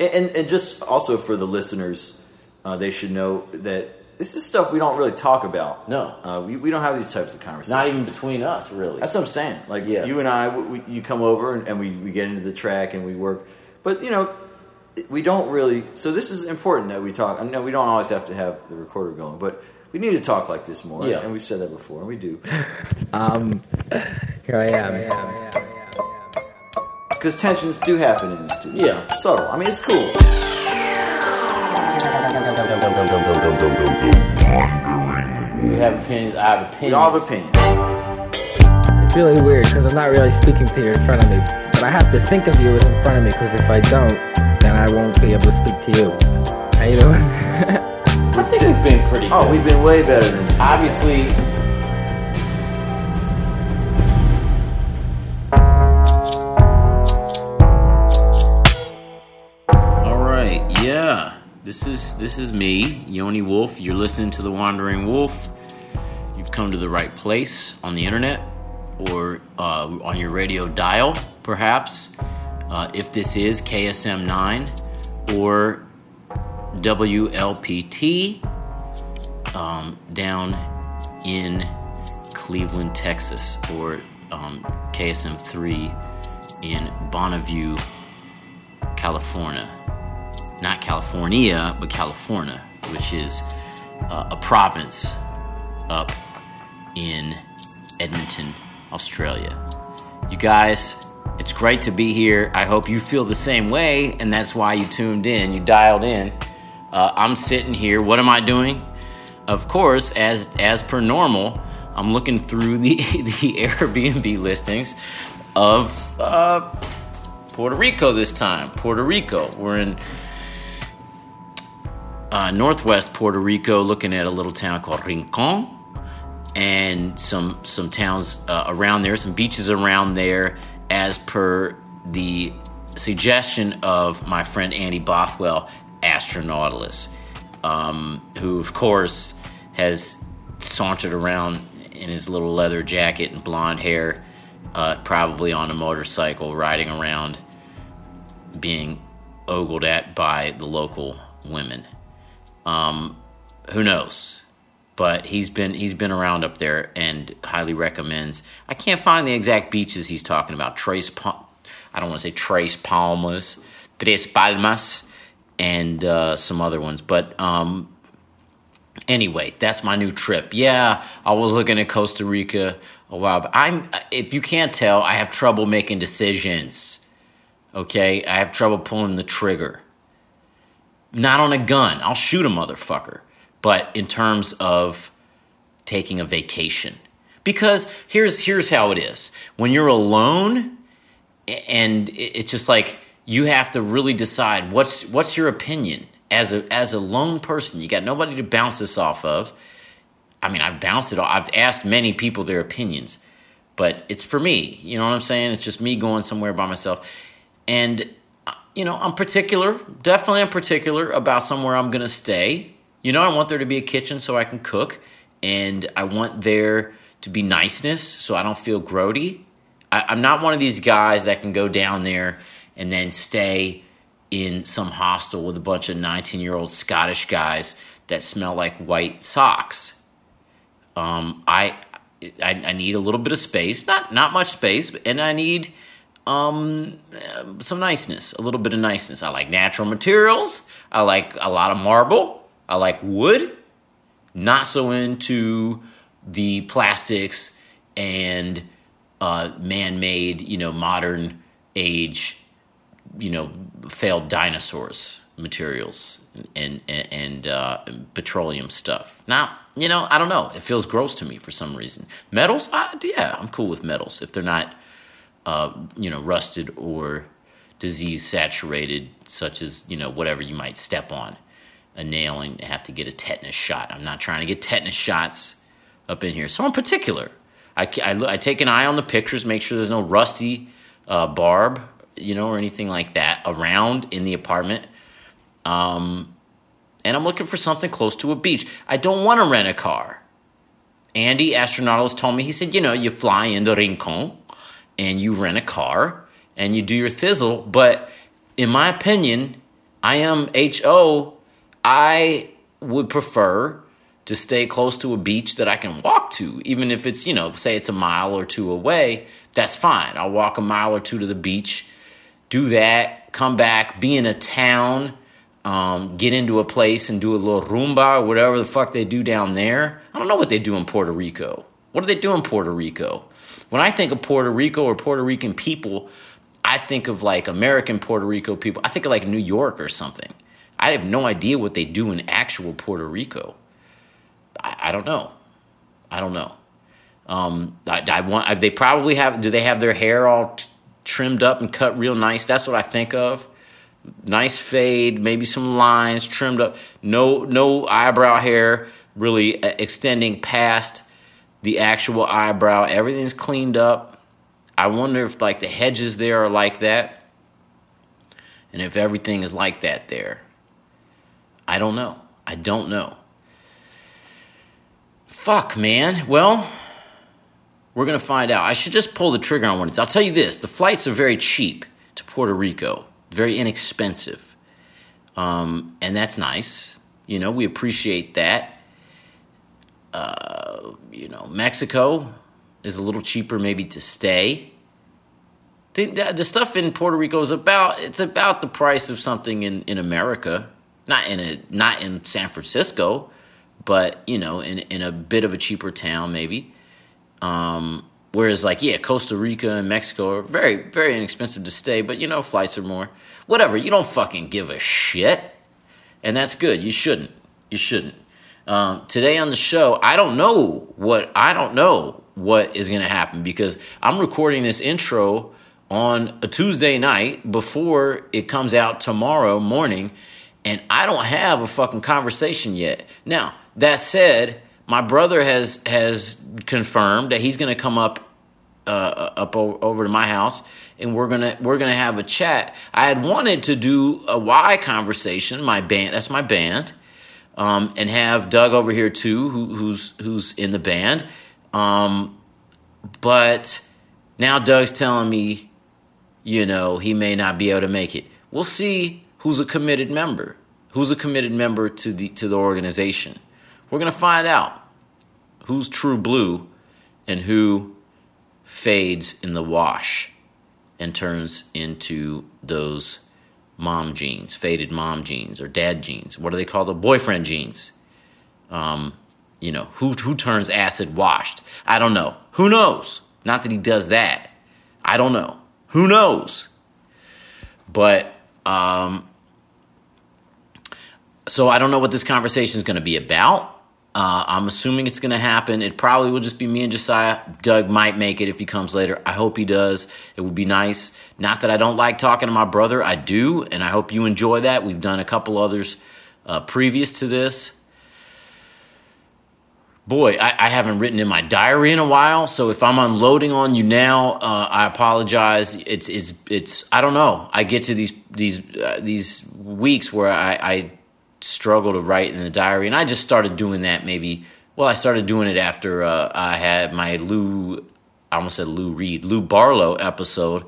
And, and, and just also for the listeners, uh, they should know that this is stuff we don't really talk about. No. uh, we, we don't have these types of conversations. Not even between us, really. That's what I'm saying. Like Yeah. you and I, we, you come over and, and we, we get into the track and we work. But you know, we don't really. So this is important that we talk. I know we don't always have to have the recorder going, but we need to talk like this more. Yeah. And we've said that before, and we do. Um, here I am. Because tensions do happen in the studio. Yeah. It's subtle. I mean, it's cool. You have opinions. I have opinions. We all have opinions. It's really weird because I'm not really speaking to you in front of me, but I have to think of you as in front of me because if I don't, then I won't be able to speak to you. How you doing? I think we've been pretty. Oh, good. we've been way better than. obviously. This is this is me, Yoni Wolf. You're listening to the Wandering Wolf. You've come to the right place on the internet or uh, on your radio dial, perhaps. Uh, if this is KSM 9 or WLPT um, down in Cleveland, Texas, or um, KSM 3 in Bonneview, California. Not California, but California, which is uh, a province up in Edmonton, Australia. You guys, it's great to be here. I hope you feel the same way, and that's why you tuned in, you dialed in. Uh, I'm sitting here. What am I doing? Of course, as as per normal, I'm looking through the the Airbnb listings of uh, Puerto Rico this time. Puerto Rico. We're in uh, northwest Puerto Rico, looking at a little town called Rincon, and some some towns uh, around there, some beaches around there, as per the suggestion of my friend Andy Bothwell, Astronautalis, um, who of course has sauntered around in his little leather jacket and blonde hair, uh, probably on a motorcycle, riding around, being ogled at by the local women. Um, who knows? But he's been he's been around up there and highly recommends. I can't find the exact beaches he's talking about. Trace, Pa- I don't want to say Trace Palmas, Tres Palmas, and uh, some other ones. But um, anyway, that's my new trip. Yeah, I was looking at Costa Rica a while. But I'm if you can't tell, I have trouble making decisions. Okay, I have trouble pulling the trigger not on a gun. I'll shoot a motherfucker. But in terms of taking a vacation. Because here's here's how it is. When you're alone and it's just like you have to really decide what's what's your opinion as a as a lone person. You got nobody to bounce this off of. I mean, I've bounced it off. I've asked many people their opinions, but it's for me. You know what I'm saying? It's just me going somewhere by myself. And you know, I'm particular, definitely I'm particular about somewhere I'm going to stay. You know, I want there to be a kitchen so I can cook, and I want there to be niceness so I don't feel grody. I, I'm not one of these guys that can go down there and then stay in some hostel with a bunch of 19 year old Scottish guys that smell like white socks. Um, I, I I need a little bit of space, not not much space, and I need um, some niceness, a little bit of niceness. I like natural materials. I like a lot of marble. I like wood. Not so into the plastics and uh, man-made, you know, modern age, you know, failed dinosaurs materials and and, and uh, petroleum stuff. Now, you know, I don't know. It feels gross to me for some reason. Metals, I, yeah, I'm cool with metals if they're not uh, you know, rusted or disease saturated, such as, you know, whatever you might step on, a nail and have to get a tetanus shot. I'm not trying to get tetanus shots up in here. So I'm particular. I, I, I take an eye on the pictures, make sure there's no rusty uh, barb, you know, or anything like that around in the apartment. Um, and I'm looking for something close to a beach. I don't want to rent a car. Andy, Astronautalis, told me, he said, you know, you fly into Rincon and you rent a car and you do your thizzle. But in my opinion, I am HO. I would prefer to stay close to a beach that I can walk to, even if it's, you know, say it's a mile or two away. That's fine. I'll walk a mile or two to the beach, do that, come back, be in a town, um, get into a place and do a little rumba or whatever the fuck they do down there. I don't know what they do in Puerto Rico. What do they do in Puerto Rico? When I think of Puerto Rico or Puerto Rican people, I think of like American Puerto Rico people. I think of like New York or something. I have no idea what they do in actual Puerto Rico. I, I don't know. I don't know. Um, I, I want. I, they probably have. Do they have their hair all t- trimmed up and cut real nice? That's what I think of. Nice fade, maybe some lines trimmed up. No, no eyebrow hair really uh, extending past the actual eyebrow. Everything's cleaned up. I wonder if like the hedges there are like that, and if everything is like that there. I don't know. I don't know. Fuck, man. Well, we're gonna find out. I should just pull the trigger on one of these. I'll tell you this: the flights are very cheap to Puerto Rico, very inexpensive, um, and that's nice. You know, we appreciate that. You know, Mexico is a little cheaper maybe to stay. The, the stuff in Puerto Rico is about it's about the price of something in, in America, not in a not in San Francisco, but you know in in a bit of a cheaper town maybe. Um, whereas like yeah, Costa Rica and Mexico are very very inexpensive to stay, but you know flights are more. Whatever, you don't fucking give a shit, and that's good. You shouldn't. You shouldn't. Um, today on the show, I don't know what I don't know what is going to happen because I'm recording this intro on a Tuesday night before it comes out tomorrow morning, and I don't have a fucking conversation yet. Now that said, my brother has has confirmed that he's going to come up uh, up over to my house and we're gonna we're gonna have a chat. I had wanted to do a why conversation, my band. That's my band um, and have Doug over here too, who, who's who's in the band. Um, but now Doug's telling me, you know, he may not be able to make it. We'll see who's a committed member, who's a committed member to the to the organization. We're gonna find out who's true blue and who fades in the wash and turns into those mom jeans, faded mom jeans, or dad jeans. What do they call the boyfriend jeans? Um, you know, who who turns acid washed? I don't know. Who knows? Not that he does that. I don't know. Who knows? But um, so I don't know what this conversation is going to be about. Uh, I'm assuming it's going to happen. It probably will just be me and Josiah. Doug might make it if he comes later. I hope he does. It would be nice. Not that I don't like talking to my brother, I do, and I hope you enjoy that. We've done a couple others uh, previous to this. Boy, I, I, haven't written in my diary in a while, so if I'm unloading on you now, uh, I apologize. It's it's it's I don't know. I get to these these uh, these weeks where I, I struggle to write in the diary, and I just started doing that maybe. Well, I started doing it after uh, I had my Lou, I almost said Lou Reed, Lou Barlow episode,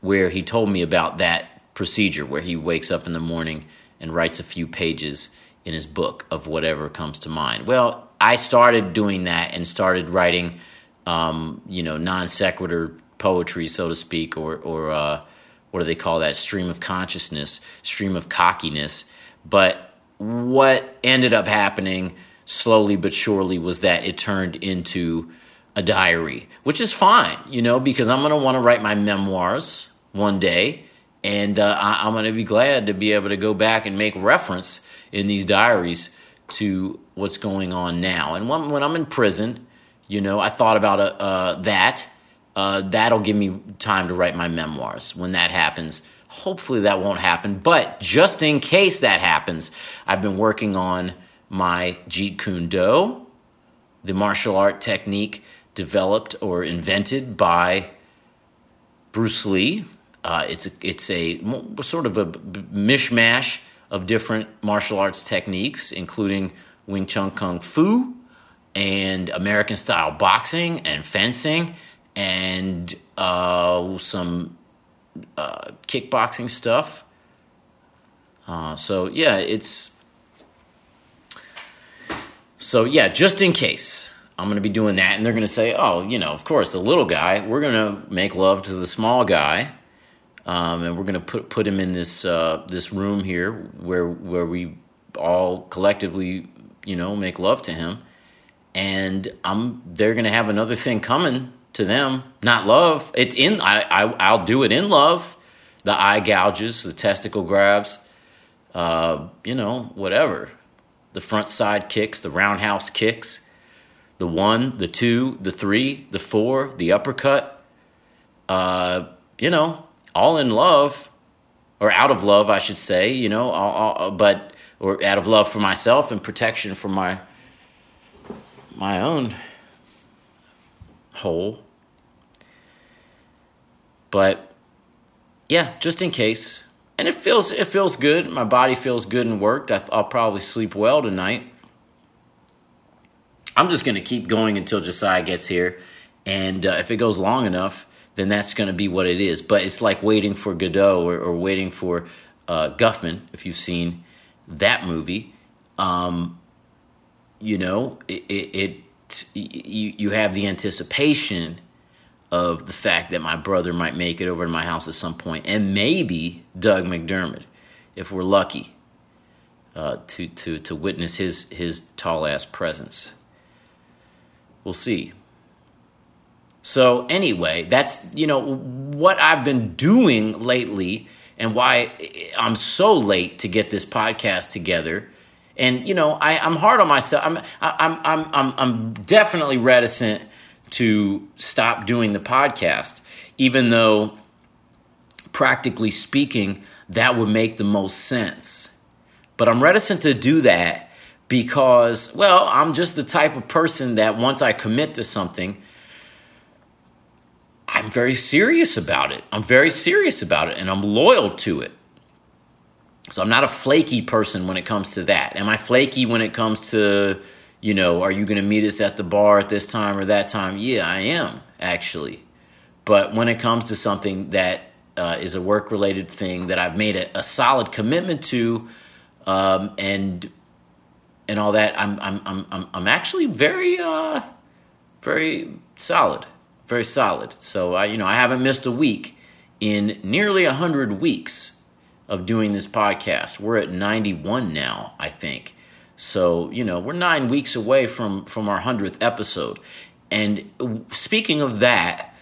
where he told me about that procedure where he wakes up in the morning and writes a few pages in his book of whatever comes to mind. Well, I started doing that and started writing, um, you know, non sequitur poetry, so to speak, or or uh, what do they call that? Stream of consciousness, stream of cockiness. But what ended up happening slowly but surely was that it turned into a diary, which is fine, you know, because I'm going to want to write my memoirs one day. And uh, I, am going to be glad to be able to go back and make reference in these diaries to what's going on now. And when, when I'm in prison, you know, I thought about uh, uh, that. Uh, that'll give me time to write my memoirs when that happens Hopefully that won't happen, but just in case that happens, I've been working on my Jeet Kune Do, the martial art technique developed or invented by Bruce Lee. Uh, it's a, it's a sort of a mishmash of different martial arts techniques, including Wing Chun Kung Fu and American style boxing and fencing and uh, some uh, kickboxing stuff. Uh, so yeah, it's so yeah, just in case. I'm going to be doing that, and they're going to say, "Oh, you know, of course, the little guy. We're going to make love to the small guy, um, and we're going to put put him in this uh, this room here where where we all collectively, you know, make love to him." And I'm they're going to have another thing coming to them, not love. It's in. I, I I'll do it in love. The eye gouges, the testicle grabs, uh, you know, whatever. The front side kicks, the roundhouse kicks the one, the two, the three, the four, the uppercut. Uh, you know, all in love, or out of love, I should say. You know, all, all, but or out of love for myself and protection for my my own hole. But yeah, just in case. And it feels it feels good. My body feels good and worked. I, I'll probably sleep well tonight. I'm just to keep going until Josiah gets here. And uh, if it goes long enough, then that's to be what it is. But it's like waiting for Godot or, or waiting for uh, Guffman, if you've seen that movie. Um, you know, it, it, it, you, you have the anticipation of the fact that my brother might make it over to my house at some point, and maybe Doug McDermott, if we're lucky, uh, to to to witness his his tall ass presence. We'll see. So, anyway, that's, you know, what I've been doing lately and why I'm so late to get this podcast together. And, you know, I, I'm hard on myself. I'm, I'm, I'm, I'm, I'm definitely reticent to stop doing the podcast, even though, practically speaking, that would make the most sense. But I'm reticent to do that because, well, I'm just the type of person that once I commit to something, I'm very serious about it. I'm very serious about it and I'm loyal to it. So I'm not a flaky person when it comes to that. Am I flaky when it comes to, you know, are you going to meet us at the bar at this time or that time? Yeah, I am, actually. But when it comes to something that uh, is a work related thing that I've made a, a solid commitment to, um, and and all that, I'm I'm I'm I'm, I'm actually very uh, very solid, very solid. So I you know I haven't missed a week in nearly hundred weeks of doing this podcast. We're at 91 now, I think. So you know we're nine weeks away from from our hundredth episode. And speaking of that,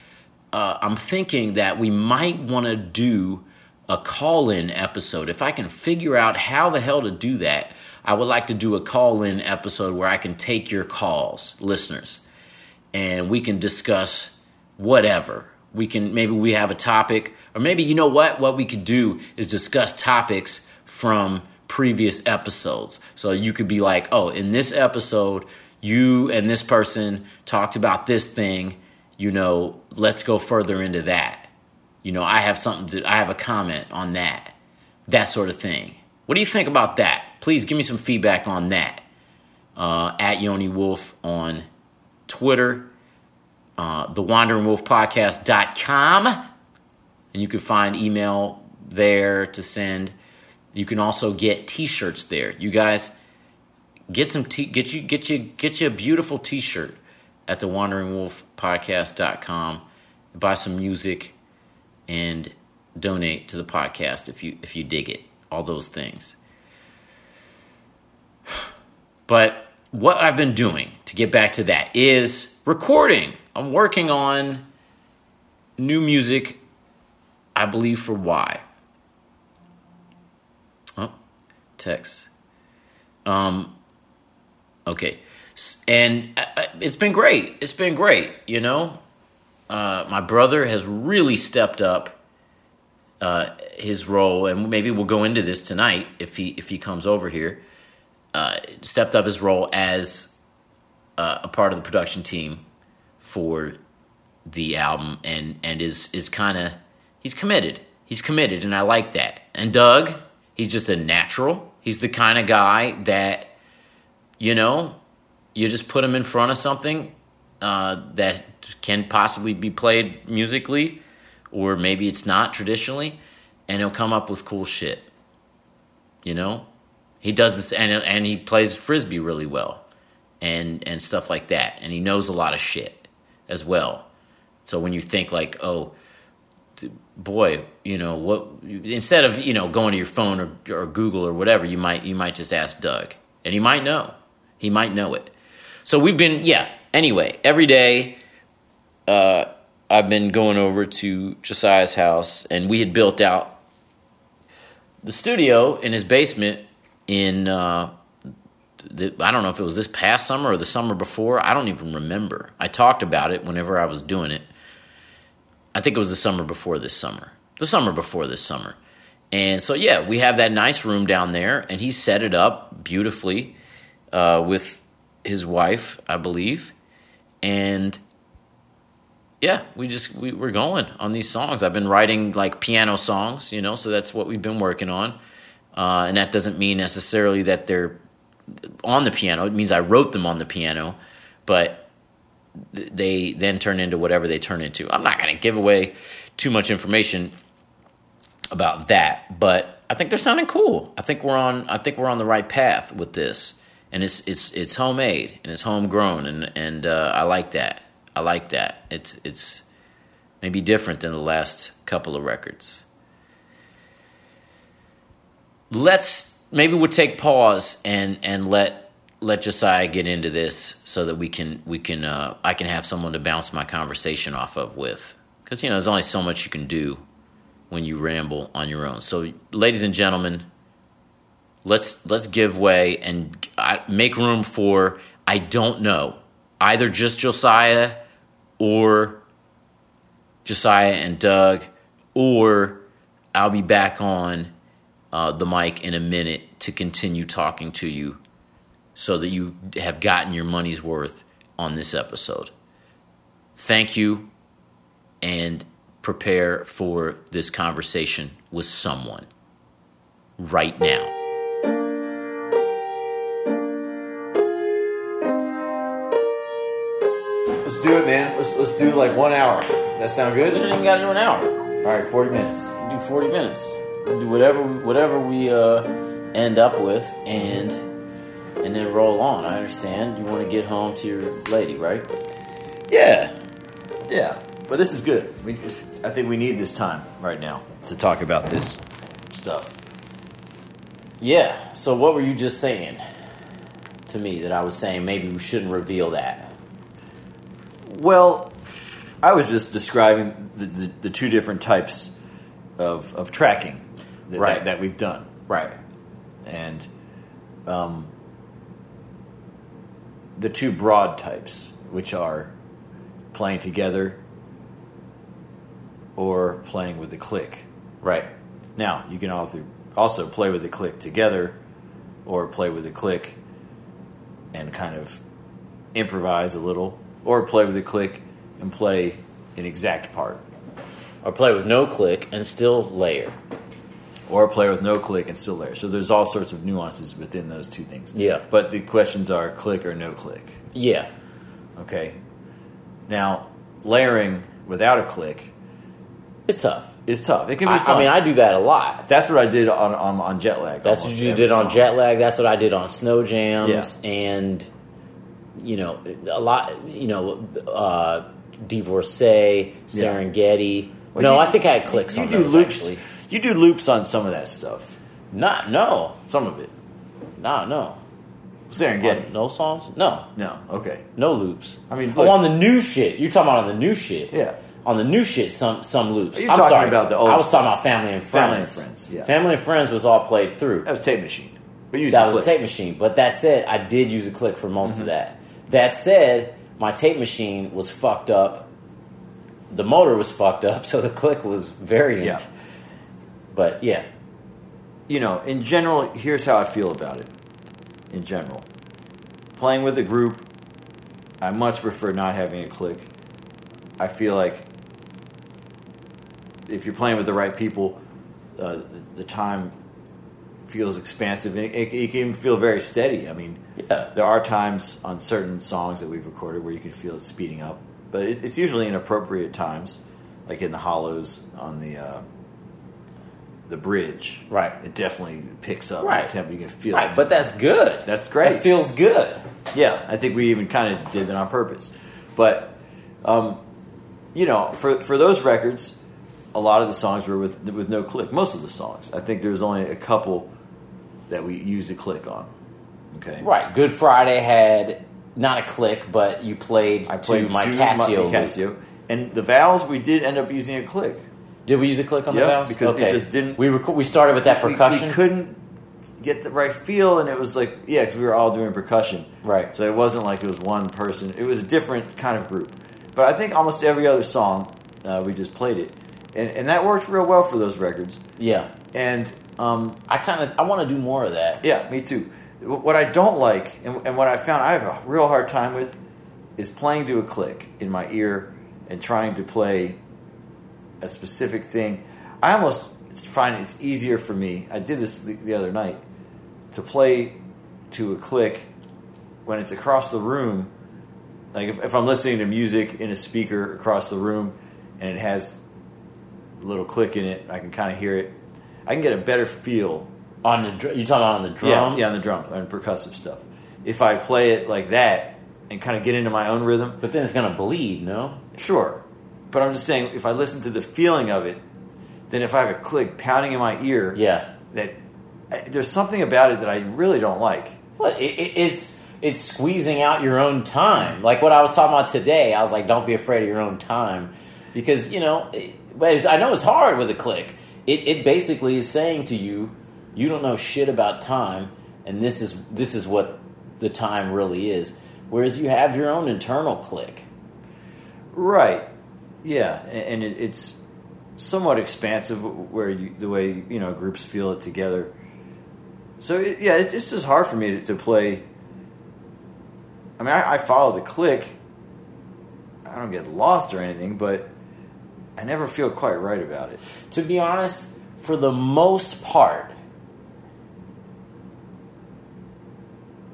uh, I'm thinking that we might want to do a call in episode. If I can figure out how the hell to do that, I would like to do a call in episode where I can take your calls, listeners, and we can discuss whatever. We can maybe we have a topic, or maybe you know what? What we could do is discuss topics from previous episodes. So you could be like, oh, in this episode, you and this person talked about this thing. You know, let's go further into that. You know, I have something to, I have a comment on that, that sort of thing. What do you think about that? Please give me some feedback on that. Uh, at Yoni Wolf on Twitter, uh, the and you can find email there to send. You can also get T-shirts there. You guys get some t- get you get you get you a beautiful T-shirt at the Wandering Wolf Podcast.com. Buy some music and donate to the podcast if you if you dig it all those things. But what I've been doing to get back to that is recording. I'm working on new music, I believe, for Why. Oh, text. Um, okay. And uh, uh, it's been great. It's been great, you know. Uh, my brother has really stepped up uh, his role, and maybe we'll go into this tonight if he if he comes over here. Uh, stepped up his role as uh, a part of the production team for the album, and and is is kind of he's committed. He's committed, and I like that. And Doug, he's just a natural. He's the kind of guy that you know you just put him in front of something uh, that can possibly be played musically or maybe it's not traditionally, and he'll come up with cool shit. You know, he does this, and and he plays frisbee really well, and and stuff like that, and he knows a lot of shit as well. So when you think like, oh, boy, you know what? Instead of you know going to your phone or, or Google or whatever, you might you might just ask Doug, and he might know. He might know it. So we've been yeah. Anyway, every day, uh, I've been going over to Josiah's house, and we had built out the studio in his basement in. Uh, I don't know if it was this past summer or the summer before. I don't even remember. I talked about it whenever I was doing it. I think it was the summer before this summer. The summer before this summer. And so, yeah, we have that nice room down there, and he set it up beautifully uh, with his wife, I believe. And yeah, we just we, we're going on these songs. I've been writing like piano songs, you know, so that's what we've been working on. Uh, and that doesn't mean necessarily that they're on the piano. It means I wrote them on the piano, but they then turn into whatever they turn into. I'm not going to give away too much information about that, but I think they're sounding cool. I think we're on. I think we're on the right path with this, and it's it's it's homemade and it's homegrown, and and uh, I like that. I like that. It's it's maybe different than the last couple of records. Let's maybe we'll take pause and and let let Josiah get into this so that we can we can uh, I can have someone to bounce my conversation off of with because you know there's only so much you can do when you ramble on your own. So, ladies and gentlemen, let's let's give way and uh, make room for I don't know either just Josiah or Josiah and Doug or I'll be back on uh, the mic in a minute to continue talking to you so that you have gotten your money's worth on this episode. Thank you and prepare for this conversation with someone right now. Let's do it, man. Let's let's do like one hour. That sound good? We good? don't even got to do an hour. All right, forty minutes. do 40 minutes. We'll do whatever whatever we uh, end up with, and and then roll on. I understand you want to get home to your lady, right? Yeah, yeah. But this is good. We, I think we need this time right now to talk about this stuff. Yeah. So what were you just saying to me that I was saying maybe we shouldn't reveal that? Well, I was just describing the, the, the two different types of, of tracking that, Right. that, that we've done. Right. And um, the two broad types, which are playing together or playing with the click. Right. Now, you can also, also play with the click together or play with the click and kind of improvise a little, or play with the click and play an exact part, Or play with no click and still layer. Or a player with no click and still layer. So there's all sorts of nuances within those two things. Yeah. But the questions are click or no click. Yeah. Okay. Now, layering without a click It's tough. It's tough. It can be I, fun. I mean, I do that a lot. That's what I did on, on, on jet lag. That's what you did on jet lag. That's what I did on snow jams, Yeah. and you know a lot. You know, uh, divorcee, Serengeti. Well, no, you- I think I had clicks you on do those loops. actually. You do loops on some of that stuff. Not no, Some of it. no, no. Serengeti. No songs. No, No. Okay. no loops. I mean, oh, on the new shit. You're talking about on the new shit. Yeah. On the new shit, some some loops. You're I'm talking sorry. about the old I was stuff. talking about family and friends. Family and friends. Yeah. Family and friends was all played through. That was tape machine. But use That was a tape machine. But that said, I did use a click for most Mm-hmm. of that. That said, my tape machine was fucked up. The motor was fucked up, so the click was variant. Yeah. But yeah, You know, in general, here's how I feel about it. In general, playing with a group, I much prefer not having a click. I feel like if you're playing with the right people, uh, the, the time feels expansive. It, it, it can feel very steady. I mean, Yeah. there are times on certain songs that we've recorded where you can feel it speeding up, but it, it's usually in appropriate times, like in the hollows on the uh, the bridge. Right. It definitely picks up Right. the tempo. You can feel Right, it. but that's good. That's great. It feels good. Yeah, I think we even kind of did that on purpose. But, um, you know, for for those records, a lot of the songs were with with no click. Most of the songs, I think, there was only a couple that we used a click on. Okay, Right. Good Friday had not a click, but you played, I played to my Casio. my. Casio, and the vowels we did end up using a click. Did we use a click on Yeah, the vowels? because it just didn't- We rec- we started with that percussion. We, couldn't get the right feel, and it was like, yeah, because we were all doing percussion. Right. So it wasn't like it was one person. It was a different kind of group. But I think almost every other song, uh, we just played it. And, and that worked real well for those records. yeah. And um, I kind of I want to do more of that. yeah, me too. What I don't like, and, and what I found I have a real hard time with, is playing to a click in my ear and trying to play a specific thing. I almost find it's easier for me. I did this the, the other night to play to a click when it's across the room. Like if, if I'm listening to music in a speaker across the room and it has a little click in it, I can kind of hear it. I can get a better feel On the dr- you talking about on the drums? yeah, yeah, on the drum and percussive stuff. If I play it like that and kind of get into my own rhythm, But then it's gonna bleed, no? sure. But I'm just saying, if I listen to the feeling of it, then if I have a click pounding in my ear, Yeah. that I- there's something about it that I really don't like. Well, it, it, it's it's squeezing out your own time. Like what I was talking about today, I was like, don't be afraid of your own time, because you know. It, but it's, I know it's hard with a click. It it basically is saying to you, you don't know shit about time, and this is this is what the time really is. Whereas you have your own internal click. Right. Yeah, and it, it's somewhat expansive where you, the way you know groups feel it together. So it, yeah, it, it's just hard for me to, to play. I mean, I, I follow the click. I don't get lost or anything, but I never feel quite right about it. To be honest, for the most part,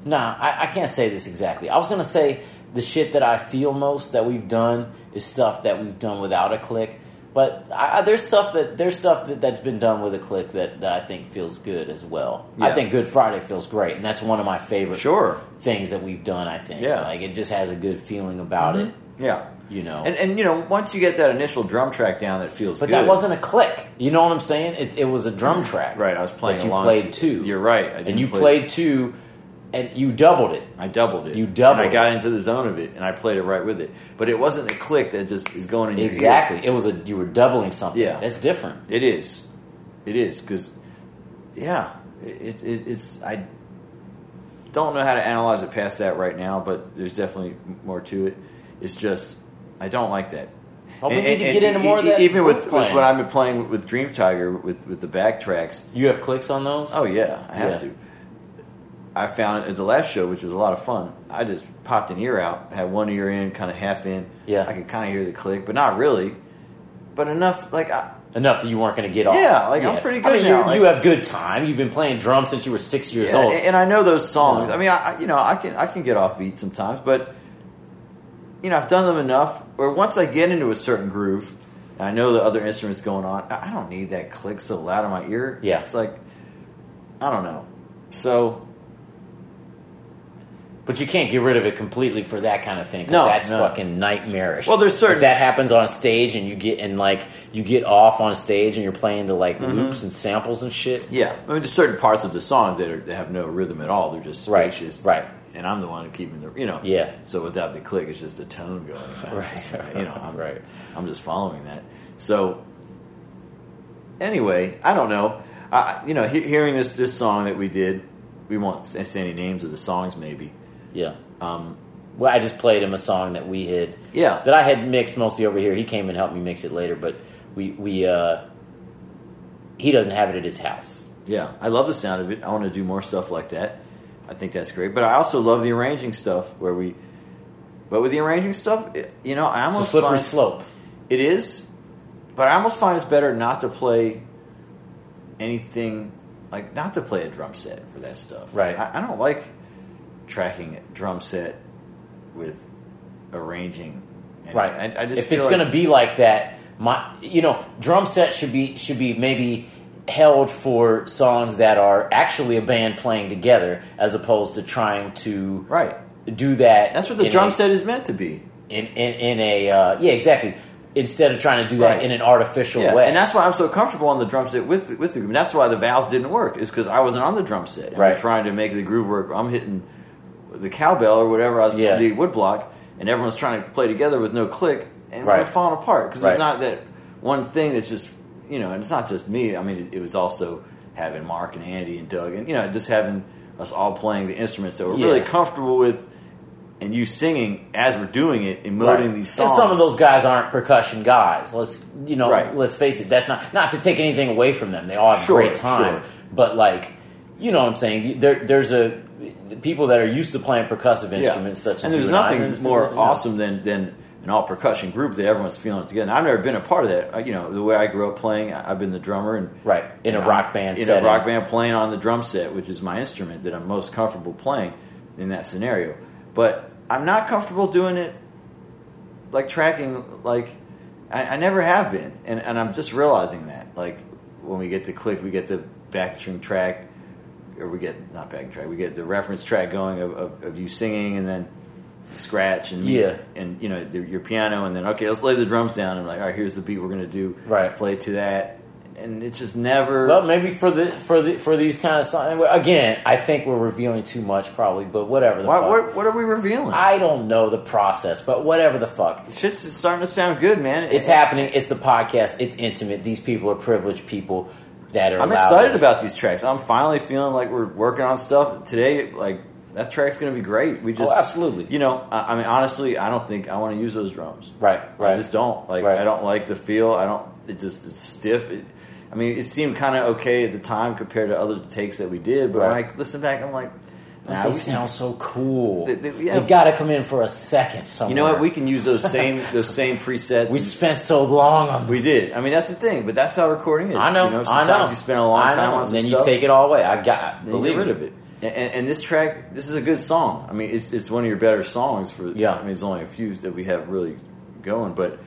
nah, I, I can't say this exactly. I was gonna say the shit that I feel most that we've done is stuff that we've done without a click. But I, I- there's stuff that there's stuff that, that's been done with a click that, that I think feels good as well. I think Good Friday feels great, and that's one of my favorite Sure. things that we've done. I think, Yeah. like it just has a good feeling about mm-hmm. it. Yeah. You know. And and you know, once you get that initial drum track down, that feels But good. that wasn't a click. You know what I'm saying? It, it was a drum track. right. I was playing that you played two. You're right. I and didn't you play- played two, and you doubled it. I doubled it. You doubled And I got into the zone of it, and I played it right with it. But it wasn't a click that just is going in your ear. Exactly. It was a you were doubling something. Yeah. that's different. It is. It is because, yeah, it, it, it's. I don't know how to analyze it past that right now, but there's definitely more to it. It's just I don't like that. Oh, we need to get into more of that Even with, with what I've been playing with Dream Tiger with with the backtracks. You have clicks on those? Oh yeah, I have Yeah. to. I found at the last show, which was a lot of fun. I just popped an ear out, had one ear in, kind of half in. Yeah. I could kind of hear the click, but not really. But enough, like I, enough that you weren't going to get off. Yeah, like, I'm pretty I good mean, now, you like- you have good time. You've been playing drums since you were six years Yeah, old. and I know those songs. Yeah. I mean, I, I- you know, I can I can get off beat sometimes, but you know, I've done them enough. Where once I get into a certain groove, and I know the other instruments going on, I I don't need that click so loud in my ear. Yeah. it's like I don't know. So But you can't get rid of it completely for that kind of thing. 'cause No, that's no. fucking nightmarish. Well, there's certain- if that happens on stage and you get and like you get off on stage and you're playing to like Mm-hmm. loops and samples and shit. yeah, I mean, there's certain parts of the songs that, are, that have no rhythm at all. They're just Right, spacious, right. And I'm the one keeping the you know Yeah. So without the click, it's just a tone going. Right, you know, I'm, right. I'm just following that. So anyway, I don't know. I, you know, he, hearing this this song that we did, we won't say any names of the songs, maybe. Yeah. Um, Well, I just played him a song that we had yeah, that I had mixed mostly over here. He came and helped me mix it later, but we we uh he doesn't have it at his house. yeah. I love the sound of it. I want to do more stuff like that. I think that's great. But I also love the arranging stuff where we. But with the arranging stuff, it, you know, I It's a almost slippery find, slope. It is, but I almost find it's better not to play anything like not to play a drum set for that stuff. Right. I, I don't like tracking drum set with arranging. And Right. I, I just if it's like- going to be like that, my you know, drum set should be should be maybe held for songs that are actually a band playing together, as opposed to trying to Right. do that. That's what the drum a- set is meant to be. in in, in a uh, yeah exactly. Instead of trying to do that Right. in an artificial Yeah, way, and that's why I'm so comfortable on the drum set with with the groove. And that's why the vowels didn't work. Is because I wasn't on the drum set. Right. I'm trying to make the groove work. I'm hitting the cowbell or whatever I was Yeah. the woodblock, and everyone's trying to play together with no click, and Right. we're falling apart because Right. there's not that one thing that's just you know. And it's not just me. I mean, it, it was also having Mark and Andy and Doug, and you know, just having us all playing the instruments that we're really comfortable with. And you singing as we're doing it, emoting Right. these And songs. some of those guys aren't percussion guys. Let's you know, Right. let's face it. That's not not to take anything away from them. They all have Sure, great time, sure. but like you know what I'm saying. There, there's a people that are used to playing percussive instruments such as and there's nothing and more you know. awesome than than an all percussion group that everyone's feeling together. And I've never been a part of that. I- You know, the way I grew up playing, I've been the drummer and Right, in a and rock band in setting. a rock band playing on the drum set, which is my instrument that I'm most comfortable playing in that scenario. But I'm not comfortable doing it like tracking like I, I never have been, and and I'm just realizing that like when we get to click, we get the backing track, or we get not backing track, we get the reference track going of, of, of you singing, and then scratch and Yeah. and you know the, your piano, and then okay, let's lay the drums down, and like all right, here's the beat we're gonna do, Right. Play to that, and it's just never. Well, maybe for the for the for these kind of songs. Again, I think we're revealing too much, probably. But whatever the why, fuck. what, what are we revealing? I don't know the process, but whatever the fuck. Shit's starting to sound good, man. It's happening. It's the podcast. It's intimate. These people are privileged people that are. I'm excited about these tracks. I'm finally feeling like we're working on stuff today. Like that track's going to be great. We oh, just, Oh, absolutely. You know, I, I mean, honestly, I don't think I want to use those drums. Right, right. I just don't like. Right. I don't like the feel. I don't. It just it's stiff. It, I mean, it seemed kind of okay at the time compared to other takes that we did. But Right. when I listen back, I'm like, They we- sound so cool. They- They, they- got to come in for a second somewhere. You know what? We can use those same those same presets. we spent so long on. Them. we did. I mean, that's the thing. But that's how recording is. I know. You know I sometimes know. you spend a long time on some then stuff. you take it all away. I got. Then you get rid of it. And, and, and this track, this is a good song. I mean, it's it's one of your better songs for. Yeah. I mean, there's only a few that we have really going, but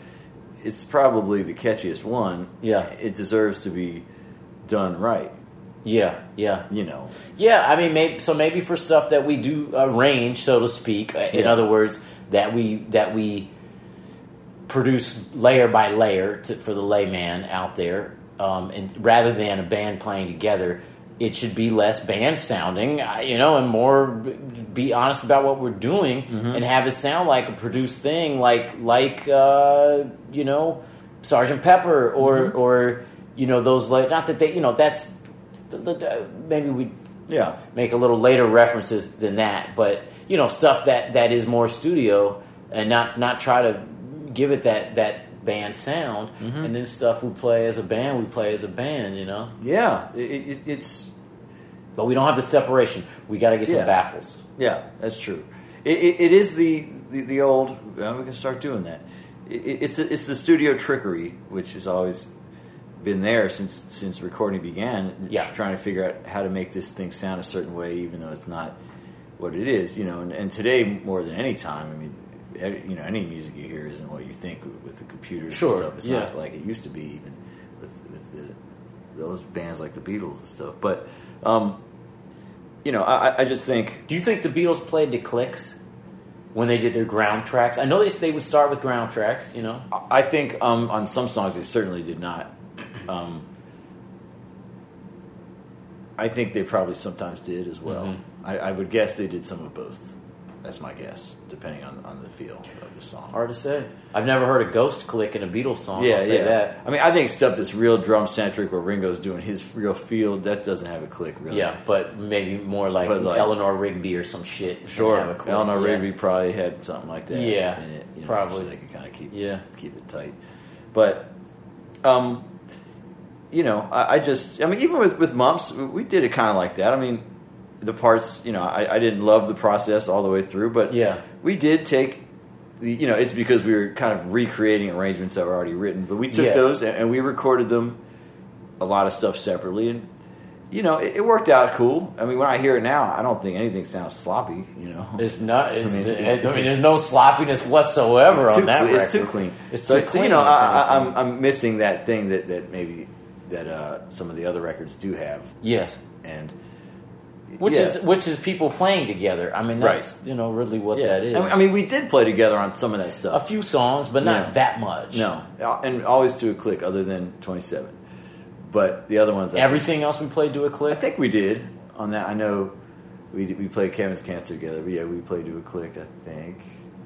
it's probably the catchiest one. Yeah. It deserves to be done right. Yeah. Yeah. You know. Yeah, I mean, maybe so. Maybe for stuff that we do arrange, so to speak. uh, In Yeah. other words, that we that we produce layer by layer to, for the layman out there, um, and rather than a band playing together, it should be less band sounding, you know, and more be honest about what we're doing Mm-hmm. and have it sound like a produced thing, like like uh, you know, Sergeant Pepper or Mm-hmm. or you know those like not that they you know that's maybe we Yeah. make a little later references than that, but you know stuff that that is more studio and not not try to give it that that band sound, Mm-hmm. and then stuff we play as a band, we play as a band, you know. Yeah. It, it, it's But we don't have the separation. We got to get some baffles. Yeah, that's true. It, it, it is the, the, the old. Well, we can start doing that. It, it- it's it's the studio trickery, which is always been there since since recording began. Yeah. trying to figure out how to make this thing sound a certain way, even though it's not what it is. You know, and, and today more than any time, I mean, every- you know, any music you hear isn't what you think with the computers Sure, and stuff. It's yeah. not like it used to be, even with with the, those bands like the Beatles and stuff. But um, you know, I, I just think Do you think the Beatles played to clicks when they did their ground tracks? I know they they would start with ground tracks, you know. I think um, on some songs they certainly did not. Um, I think they probably sometimes did as well. Mhm. I, I would guess they did some of both. That's my guess, depending on, on the feel of the song. Hard to say. I've never heard a ghost click in a Beatles song. yeah, I'll say yeah. that. I mean, I think stuff that's real drum centric, where Ringo's doing his real feel, that doesn't have a click really. Yeah, but maybe more like, like- Eleanor Rigby or some shit. Sure, have a click, Eleanor yeah. Rigby probably had something like that. Yeah, in it, you know, probably. So they could kind of keep Yeah. keep it tight. But, um, you know, I, I just, I mean, even with with Mumps, we did it kind of like that. I mean, the parts, you know, I, I didn't love the process all the way through, but Yeah. we did take. The, you know, it's because we were kind of recreating arrangements that were already written, but we took Yes. those and, and we recorded them, a lot of stuff separately, and you know, it, it worked out cool. I mean, when I hear it now, I don't think anything sounds sloppy. You know, It's not. It's, I, I mean, mean, there's no sloppiness whatsoever on that. It's too clean. It's too so, clean. you know, I, I'm I'm missing that thing that that maybe that uh, some of the other records do have, Yes. and Which yeah. is which is people playing together. I mean, that's you know really what yeah. that is. I mean- we did play together on some of that stuff, a few songs, but not Yeah. that much. no, and always to a click, other than twenty seven. But the other ones, I Everything else we played to a click. I think we did on that. I know we we played Kevin's Cancer together. But yeah, we played to a click. I think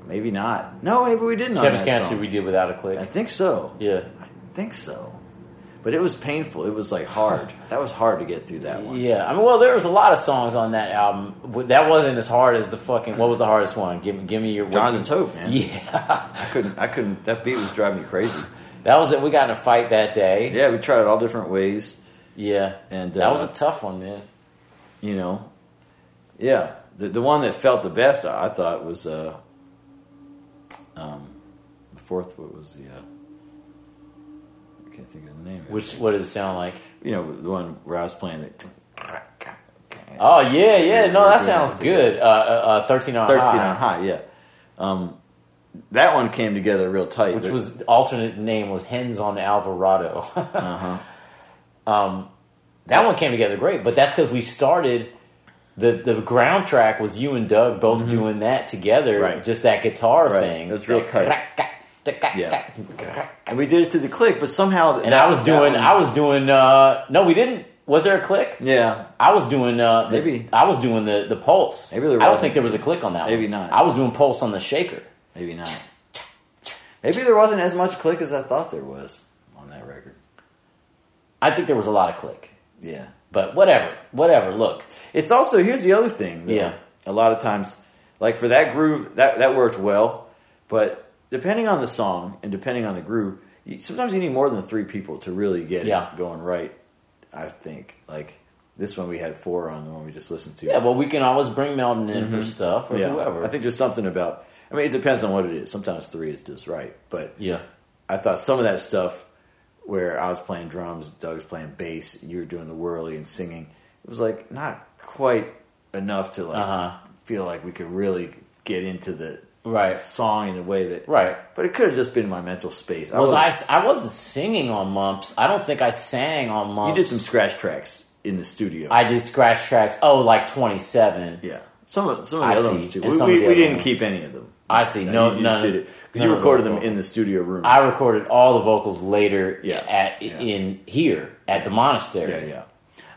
maybe not. No, maybe we didn't. Kevin's Cancer song. we did without a click. I think so. Yeah. I think so. But it was painful. It was like hard. that was hard to get through that one. Yeah, I mean, well, there was a lot of songs on that album. That wasn't as hard as the fucking. What was the hardest one? Give me, give me your. Jonathan's Hope, man. Yeah, I couldn't. I couldn't. That beat was driving me crazy. that was it. We got in a fight that day. Yeah, we tried it all different ways, Yeah, and that was uh, a tough one, man. you know, yeah. The the one that felt the best, I, I thought, was uh, um, the fourth. What was the? Uh, I can't think of the name. Which what does it sound like? you know the one where I was playing the. Oh yeah, yeah. No, that sounds good. Uh, uh, uh, Thirteen on 13 high, on high, yeah. Um, that one came together real tight. which was alternate name was Hens on Alvarado. uh-huh. um, that one came together great, but that's because we started. The, the ground track was you and Doug both doing that together, Mm-hmm. Right. just that guitar Right. thing. It was real Yeah. and we did it to the click, but somehow And I was doing, I was doing. Uh, no, we didn't. Was there a click? yeah, I was doing. Uh, the, Maybe. I was doing the the pulse. Maybe there I don't wasn't. think there was a click on that. Maybe one. not. I was doing pulse on the shaker. maybe not. Maybe there wasn't as much click as I thought there was on that record. I think there was a lot of click, Yeah, but whatever, whatever. Look, it's also here's the other thing. though. Yeah. a lot of times, like for that groove, that that worked well, but depending on the song and depending on the groove, you, sometimes you need more than three people to really get Yeah. it going right. I think like this one we had four on the one we just listened to. yeah, well, we can always bring Melton in for stuff or Mm-hmm. Yeah, whoever. I think there's something about. I mean, it depends on what it is. Sometimes three is just right, but yeah, I thought some of that stuff where I was playing drums, Doug was playing bass, you were doing the whirly and singing. It was like not quite enough to like Uh-huh. feel like we could really get into the right, song in a way that. right. But it could have just been my mental space. Was I? I wasn't singing on Mumps. I don't think I sang on Mumps. You did some scratch tracks in the studio. I did scratch tracks. Oh, like twenty seven. yeah. Some of some of I the other see. ones too. And We, we, we didn't ones. keep any of them. I see. No, you just none- did it because you recorded them in the studio room. I recorded all the vocals later Yeah. at Yeah. in here at the monastery. Yeah, yeah.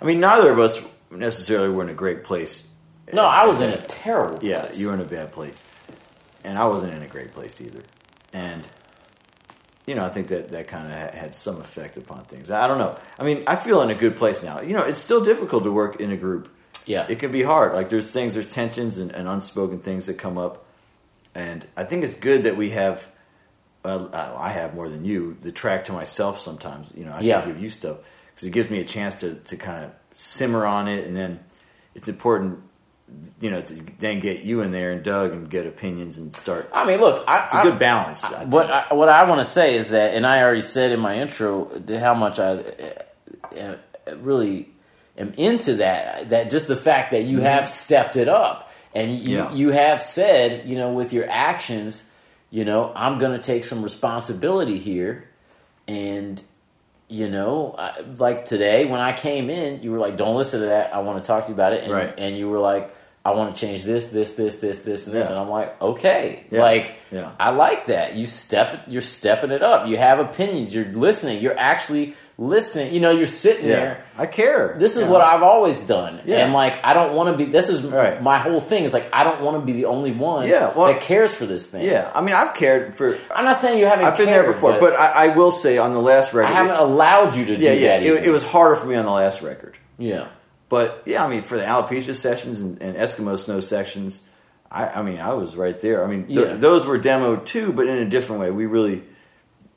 I mean, neither of us necessarily were in a great place. No, I was in a terrible place. Yeah, you were in a bad place, and I wasn't in a great place either. And you know, I think that that kind of had some effect upon things. I don't know. I mean, I feel in a good place now. You know, it's still difficult to work in a group. Yeah. It can be hard. Like there's things, there's tensions and, and unspoken things that come up, and I think it's good that we have. Uh, I have more than you. The track to myself sometimes. You know, I Yeah. should give you stuff because it gives me a chance to to kind of simmer on it, and then it's important. You know, to then get you in there and Doug and get opinions and start. I mean, look, I, It's a good balance. I. What I, what I want to say is that, and I already said in my intro how much I uh, really am into that. That just the fact that you have stepped it up, and you Mm-hmm. Yeah. you have said, you know, with your actions, you know, I'm going to take some responsibility here, and you know, like today when I came in, you were like, "Don't listen to that. I want to talk to you about it," and, Right. and you were like. I want to change this, this, this, this, this, and this, and I'm like, okay, Yeah. like, Yeah. I like that. You step, you're stepping it up. You have opinions. You're listening. You're actually listening. You know, you're sitting yeah, there. I care. This is Yeah. what I've always done, Yeah. and like, I don't want to be. This is Right. my whole thing. Is like, I don't want to be the only one Yeah, well- that cares for this thing. Yeah, I mean, I've cared for. I'm not saying you haven't. I've been cared, there before, but, I, I will say on the last record, I haven't allowed you to do yeah, yeah, that. it, it was harder for me on the last record. yeah. But yeah, I mean, for the Alopecia sessions and, and Eskimo Snow sections, I, I mean, I was right there. I mean, th- Yeah. those were demoed too, but in a different way. We really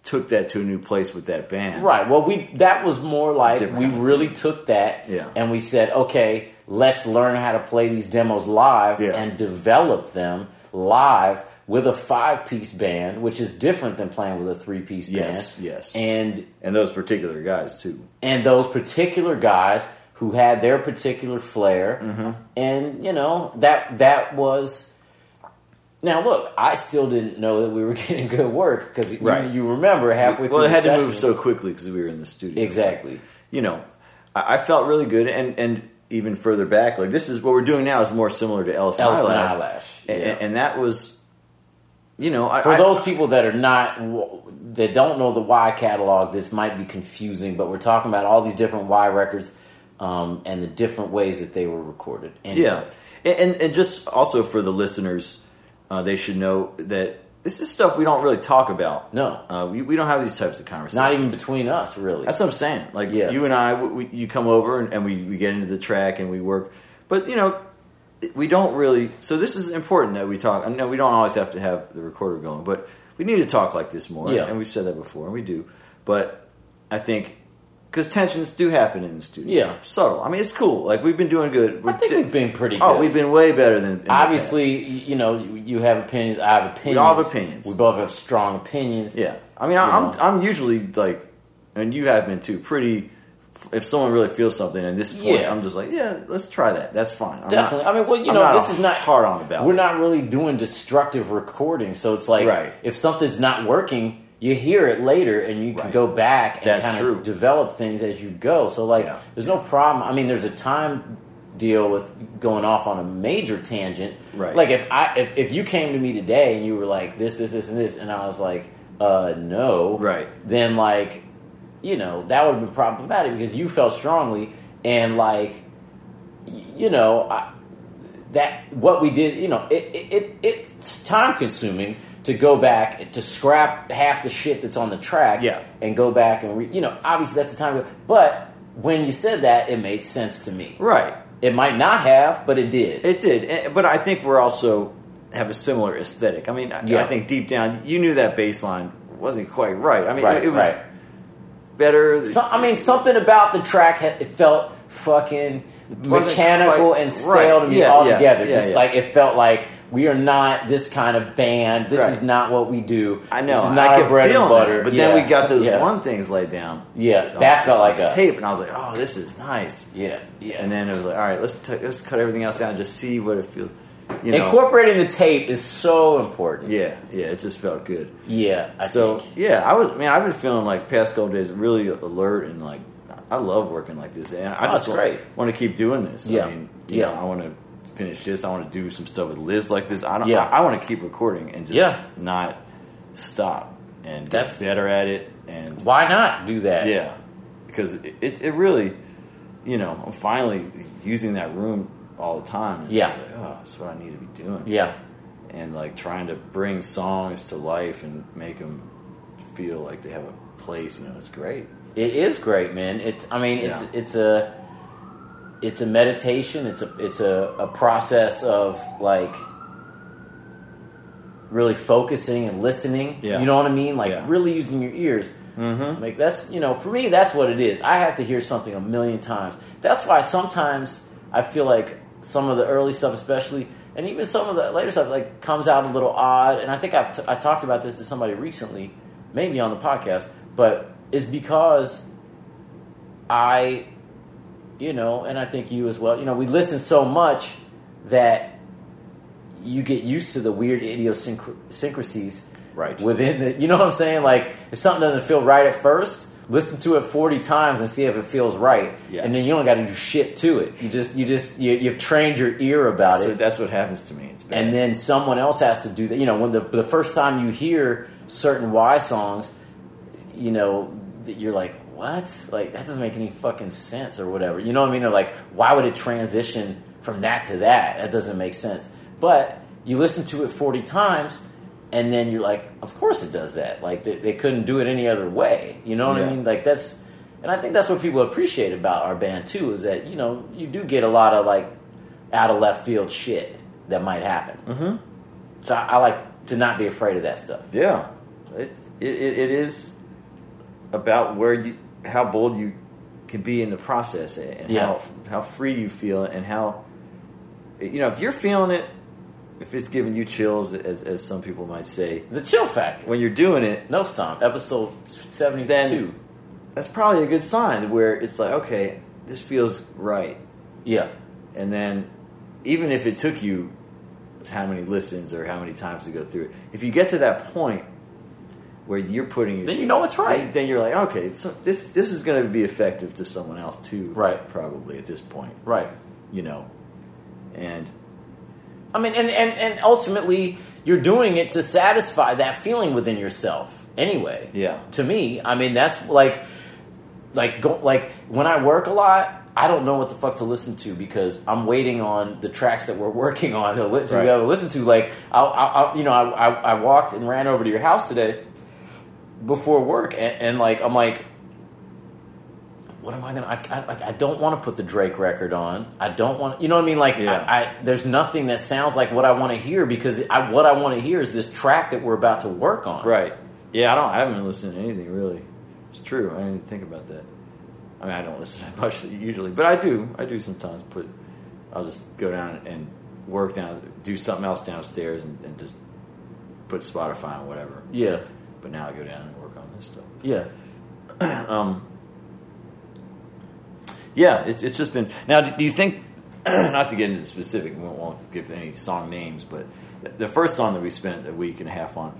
took that to a new place with that band. Right. Well, we that was more like we really took that Yeah. and we said, okay, let's learn how to play these demos live Yeah. and develop them live with a five piece band, which is different than playing with a three piece band. Yes, yes. And And those particular guys too. and those particular guys who had their particular flair, Mm-hmm. and you know that that was. Now look, I still didn't know that we were getting good work because Right. you, you remember halfway Well, through it had the to move so quickly because we were in the studio. exactly. you know, I, I felt really good, and and even further back, like this is what we're doing now is more similar to Elephant, Elephant Eyelash, Eyelash, and, yeah. and that was, you know, I, For I- those people that are not that don't know the WHY? catalog, this might be confusing, but we're talking about all these different WHY? records um, and the different ways that they were recorded. Anyway. Yeah, and and, just also for the listeners, uh, they should know that this is stuff we don't really talk about. No. uh, we we don't have these types of conversations. not even between us, really. That's what I'm saying. Like Yeah. you and I, we, you come over and, and we, we get into the track and we work, but you know, we don't really. So this is important that we talk. I know we don't always have to have the recorder going, but we need to talk like this more. Yeah. and we've said that before, and we do. But I think because tensions do happen in the studio. Yeah. subtle. I mean, it's cool. Like we've been doing good. I think we've been pretty Oh, good. we've been way better than Obviously, you know, you have opinions. I have opinions. We all have opinions. We both have strong opinions. Yeah, I mean, I, I'm know. I'm usually like, and you have been too. Pretty. If someone really feels something at this point, Yeah. I'm just like, yeah, let's try that. That's fine. I'm Definitely. not- I mean, well, you I'm know, this is not hard on about. We're it. not really doing destructive recording, so it's like Right. if something's not working, you hear it later, and you can Right. go back and That's kind true. of develop things as you go. So, like, Yeah. there's no problem. I mean, there's a time deal with going off on a major tangent. Right. Like if I if, if you came to me today and you were like this this this and this, and I was like, uh, no, Right. Then like, you know, that would been problematic because you felt strongly and like, you know, I, that what we did, you know, it, it, it it's time consuming to go back to scrap half the shit that's on the track, Yeah. and go back and re, you know, obviously that's the time. But when you said that, it made sense to me. right. It might not have, but it did. It did, Eh, but I think we're also have a similar aesthetic. I mean, I- Yeah. I think deep down you knew that baseline wasn't quite right. I mean, right, it, was right. better. So, I mean, something about the track it felt fucking mechanical quite and stale right. to me Yeah, altogether. yeah, Just like it felt like we are not this kind of band. This Right. is not what we do. I know. This is I not our bread and butter. it, but Yeah, then we got those yeah. one things laid down. Yeah, on- that felt like the us. tape, and I was like, "Oh, this is nice." Yeah, yeah. And then it was like, "All right, let's t- let's cut everything else down and just see what it feels." You know, Incorporating the tape is so important. yeah, yeah, it just felt good. Yeah, I so think. yeah, I was. Man, I've been feeling like past couple days really alert and like I love working like this, and I Oh, just want, want to keep doing this. Yeah. I mean, you Yeah. know, I want to finish this. I want to do some stuff with Liz like this. I don't. Yeah. I, I want to keep recording and just Yeah. not stop and That's- get better at it. And Why not do that? yeah, because it, it, it really, you know, I'm finally using that room all the time. It's Yeah. like, oh, that's what I need to be doing Yeah. and like trying to bring songs to life and make them feel like they have a place. You know, it's great. It is great, man. It's I mean it's Yeah. it's a it's a meditation. It's a it's a, a process of like really focusing and listening. Yeah. You know what I mean? Like Yeah. really using your ears. Mm-hmm. Like that's you know for me that's what it is. I have to hear something a million times. That's why sometimes I feel like some of the early stuff, especially, and even some of the later stuff, like comes out a little odd. And I think I've t- I talked about this to somebody recently, maybe on the podcast, but it's because I, you know, and I think you as well. You know, we listen so much that you get used to the weird idiosyncrasies Right. within the. You know what I'm saying? Like if something doesn't feel right at first, listen to it 40 times and see if it feels right, Yeah. and then you don't got to do shit to it. You just you just you, you've trained your ear about So it that's what happens to me. And then someone else has to do that. You know, when the the first time you hear certain WHY? songs, you know, that you're like, what? Like that doesn't make any fucking sense or whatever. You know what I mean? They're like, why would it transition from that to that? That doesn't make sense. But you listen to it 40 times. And then you're like, of course it does that. Like they, they couldn't do it any other way. You know what I mean? Like that's, and I think that's what people appreciate about our band too. Is that you know you do get a lot of like out of left field shit that might happen. Mm-hmm. So I, I like to not be afraid of that stuff. yeah, it it it is about where you how bold you can be in the process and Yeah. how how free you feel and how you know if you're feeling it if it's giving you chills as as some people might say The chill factor. when you're doing it Nose Tom, episode seventy-two. Then- that's probably a good sign where it's like okay this feels right yeah, and then even if it took you how many listens or how many times to go through it if you get to that point where you're putting your Then you know it's right. Then you're like, okay, so this this is going to be effective to someone else too, Right. Probably at this point, Right. you know, and I mean, and, and, and ultimately, you're doing it to satisfy that feeling within yourself anyway. Yeah. To me, I mean, that's like, like, go, like when I work a lot, I don't know what the fuck to listen to because I'm waiting on the tracks that we're working on to, li- to Right. be able to listen to. Like, I'll, I'll, I'll- you know, I, I, I walked and ran over to your house today before work, and, and like, I'm like, what am I gonna? I, I, like, I don't want to put the Drake record on. I don't want, you know what I mean? Like, Yeah. I, I there's nothing that sounds like what I want to hear because I, what I want to hear is this track that we're about to work on. right, yeah. I don't. I haven't listened to anything really. It's true. I didn't think about that. I mean, I don't listen to much usually, but I do. I do sometimes. Put. I'll just go down and work down, do something else downstairs, and, and just put Spotify on whatever. Yeah. But now I go down and work on this stuff. Yeah. um, yeah, it, it's just been. Now, do do you think? not to get into the specific, we won't, give any song names, but the, the first song that we spent a week and a half on,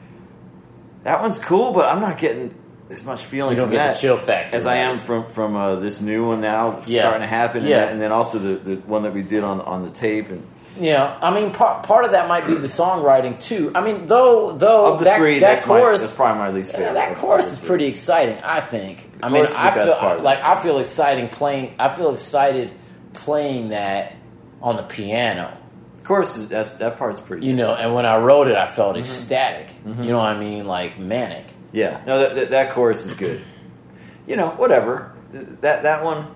that one's cool, but I'm not getting as much feeling You don't from get that chill factor, as I am from from uh, this new one now Yeah. starting to happen, and, Yeah. that- and then also the, the one that we did on on the tape and. Yeah, I mean, part, part of that might be the songwriting too. I mean, though, though Of the that, three, that my, chorus, that's probably my least yeah, that chorus is pretty exciting. I think. I mean, chorus is the I feel like. I feel exciting playing. I feel excited playing that on the piano. Of course, that's, that part's pretty. You know, and when I wrote it, I felt mm-hmm. ecstatic. Mm-hmm. You know what I mean? Like manic. Yeah, no, that, that, that chorus is good. You know, whatever. That that one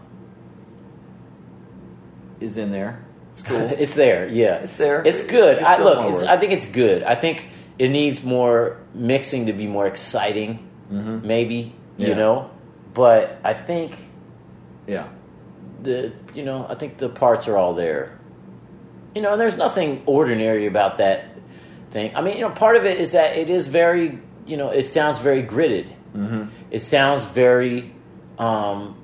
is in there. It's cool. it's there, yeah. It's there. It's good. I, look, it's. I think it's good. I think it needs more mixing to be more exciting, maybe you Mm-hmm. Yeah. know. But I think yeah, the you know I think the parts are all there. You know, and there's nothing ordinary about that thing. I mean, you know, part of it is that it is very you know it sounds very gridded. Mm-hmm. It sounds very. Um,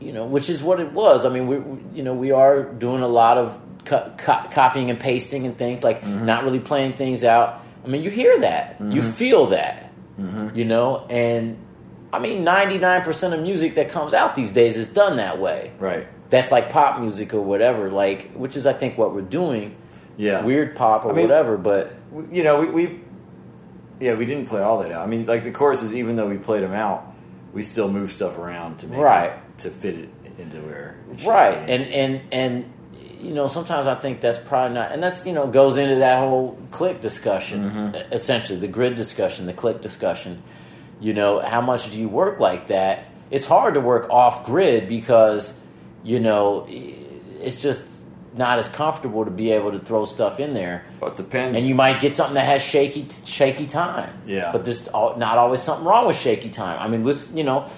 you know, which is what it was. I mean, we, we you know we are doing a lot of co- co- copying and pasting and things like mm-hmm. not really playing things out. I mean, you hear that, you mm-hmm. feel that, mm-hmm. you know, and I mean, ninety nine percent of music that comes out these days is done that way. right. That's like pop music or whatever, like which is I think what we're doing, Yeah, weird pop or I mean- whatever. But You know, we, we yeah we didn't play all that out. I mean, like the choruses, even though we played them out, we still move stuff around to make Right. it, to fit it into where right and and and you know sometimes i think that's probably not and that's you know goes into that whole click discussion Mm-hmm. essentially the grid discussion the click discussion you know how much do you work like that it's hard to work off grid because you know it's just not as comfortable to be able to throw stuff in there Well, it depends. and you might get something that has shaky shaky time. Yeah. But there's not always something wrong with shaky time. I mean, listen, you know,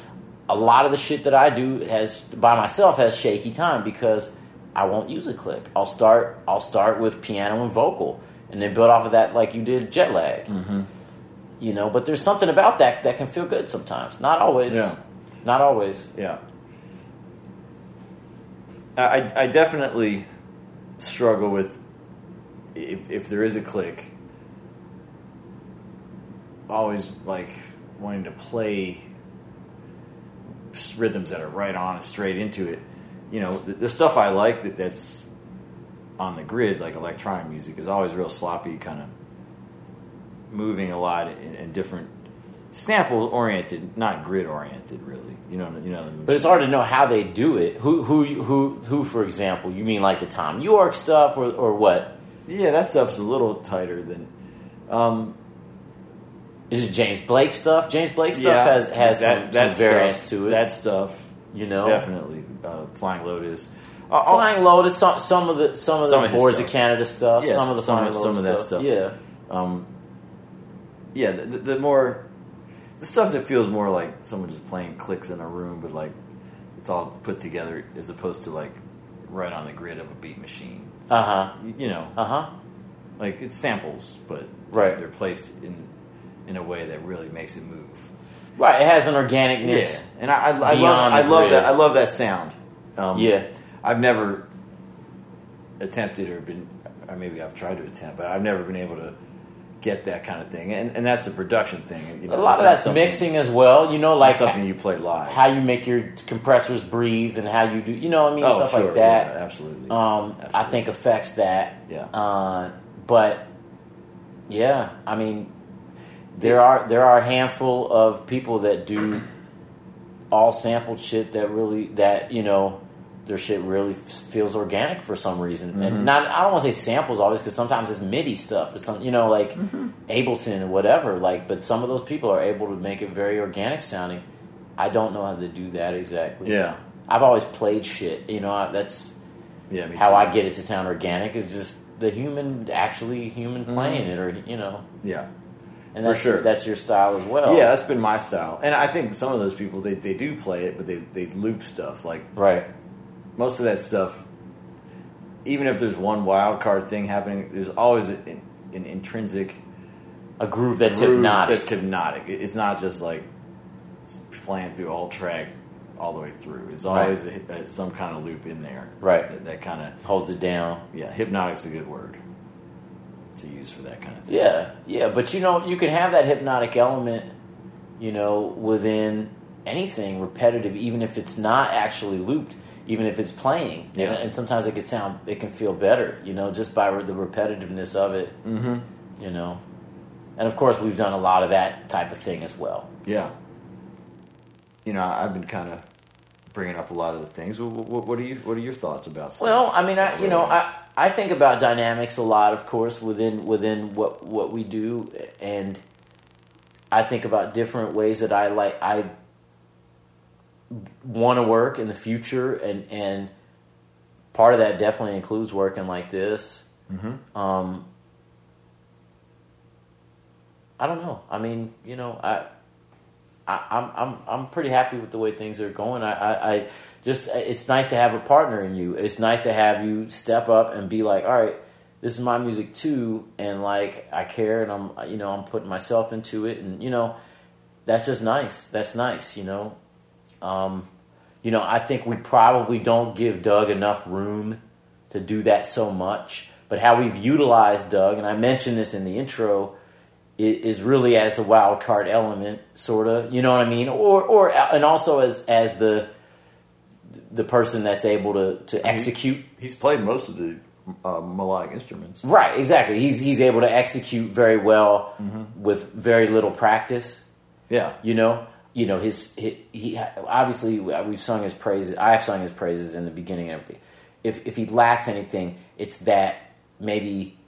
a lot of the shit that I do has by myself has shaky time because I won't use a click. I'll start I'll start with piano and vocal and then build off of that like you did jet lag. Mm-hmm. You know, but there's something about that that can feel good sometimes. Not always. Yeah. Not always. Yeah. I, I- definitely struggle with if, if there is a click, always like wanting to play rhythms that are right on and straight into it. You know, the, the stuff I like that, that's on the grid, like electronic music, is always real sloppy, kind of moving a lot and, in different sample oriented, not grid oriented, really. You know, you know. But it's hard to know how they do it. Who who who who for example, you mean like the Thom Yorke stuff or or what? Yeah, that stuff's a little tighter than. Um, Is it James Blake stuff? James Blake stuff yeah, has has that, some, that some variance stuff, to it. That stuff, you know, definitely. Uh, Flying Lotus. Uh, uh, Flying Lotus. Some some of the some of Some the of Boards stuff. of Canada stuff. Yes, some of the some Flying of- Lotus some of that stuff. Yeah, Um, yeah, the, the, the more the stuff that feels more like someone just playing clicks in a room, but like it's all put together as opposed to like right on the grid of a beat machine. uh huh, You- You know, uh huh. like it's samples, but Right. they're placed in in a way that really makes it move. Right, it has an organicness. Yeah, and I, I, I love I love that I love that sound. Um, Yeah. I've never attempted or been, or maybe I've tried to attempt, but I've never been able to get that kind of thing, and and that's a production thing. You know, A lot of that's mixing as well. You know, Like something you play live. how you make your compressors breathe and how you do. You know, what I mean, oh, stuff sure, like that. yeah, absolutely. um, I think affects that. Yeah. Uh, but yeah, I mean, there are there are a handful of people that do all sampled shit that really that you know their shit really f- feels organic for some reason, Mm-hmm. and not I don't want to say samples always because sometimes it's MIDI stuff or some you know like Mm-hmm. Ableton or whatever. Like, but some of those people are able to make it very organic sounding. I don't know how to do that exactly. yeah, I've always played shit. You know, I- that's yeah. How too. I get it to sound organic is just the human, actually human playing it, or you know, Yeah. And For that's sure. that's your style as well. Yeah, that's been my style, and I think some of those people they, they do play it, but they they loop stuff. Like right. most of that stuff, even if there's one wild card thing happening, there's always an, an intrinsic A groove that's groove hypnotic. That's hypnotic. It's not just like playing through all track all the way through. It's Right. always a, a, some kind of loop in there. Right. That, that kind of holds it down. yeah, hypnotic's a good word to use for that kind of thing. Yeah, yeah, but you know, you can have that hypnotic element, you know, within anything repetitive, even if it's not actually looped, even if it's playing. Yeah. And, and sometimes it can sound, it can feel better, you know, just by the repetitiveness of it. Mm-hmm. you know. And of course, we've done a lot of that type of thing as well. Yeah. You know, I've been kind of bringing up a lot of the things. What, what, what are you? What are your thoughts about? Well, I mean, I, you know, I, I think about dynamics a lot, of course, within within what what we do, and I think about different ways that I like I want to work in the future, and and part of that definitely includes working like this. Mhm. Um, I don't know. I mean, you know, I. I, I'm I'm I'm pretty happy with the way things are going. I, I, I just it's nice to have a partner in you. It's nice to have you step up and be like, all right, this is my music too, and like I care, and I'm you know I'm putting myself into it, and you know that's just nice. That's nice, you know. Um, you know, I think we probably don't give Doug enough room to do that so much. But how we've utilized Doug, and I mentioned this in the intro, is really as the wild card element, sort of. You know what I mean? Or, or, and also as as the the person that's able to to execute. he's played most of the uh, melodic instruments. Right, exactly. He's he's able to execute very well with very little practice. Yeah. You know, you know his he, he obviously we've sung his praises. I've sung his praises in the beginning and everything. If if he lacks anything, it's that maybe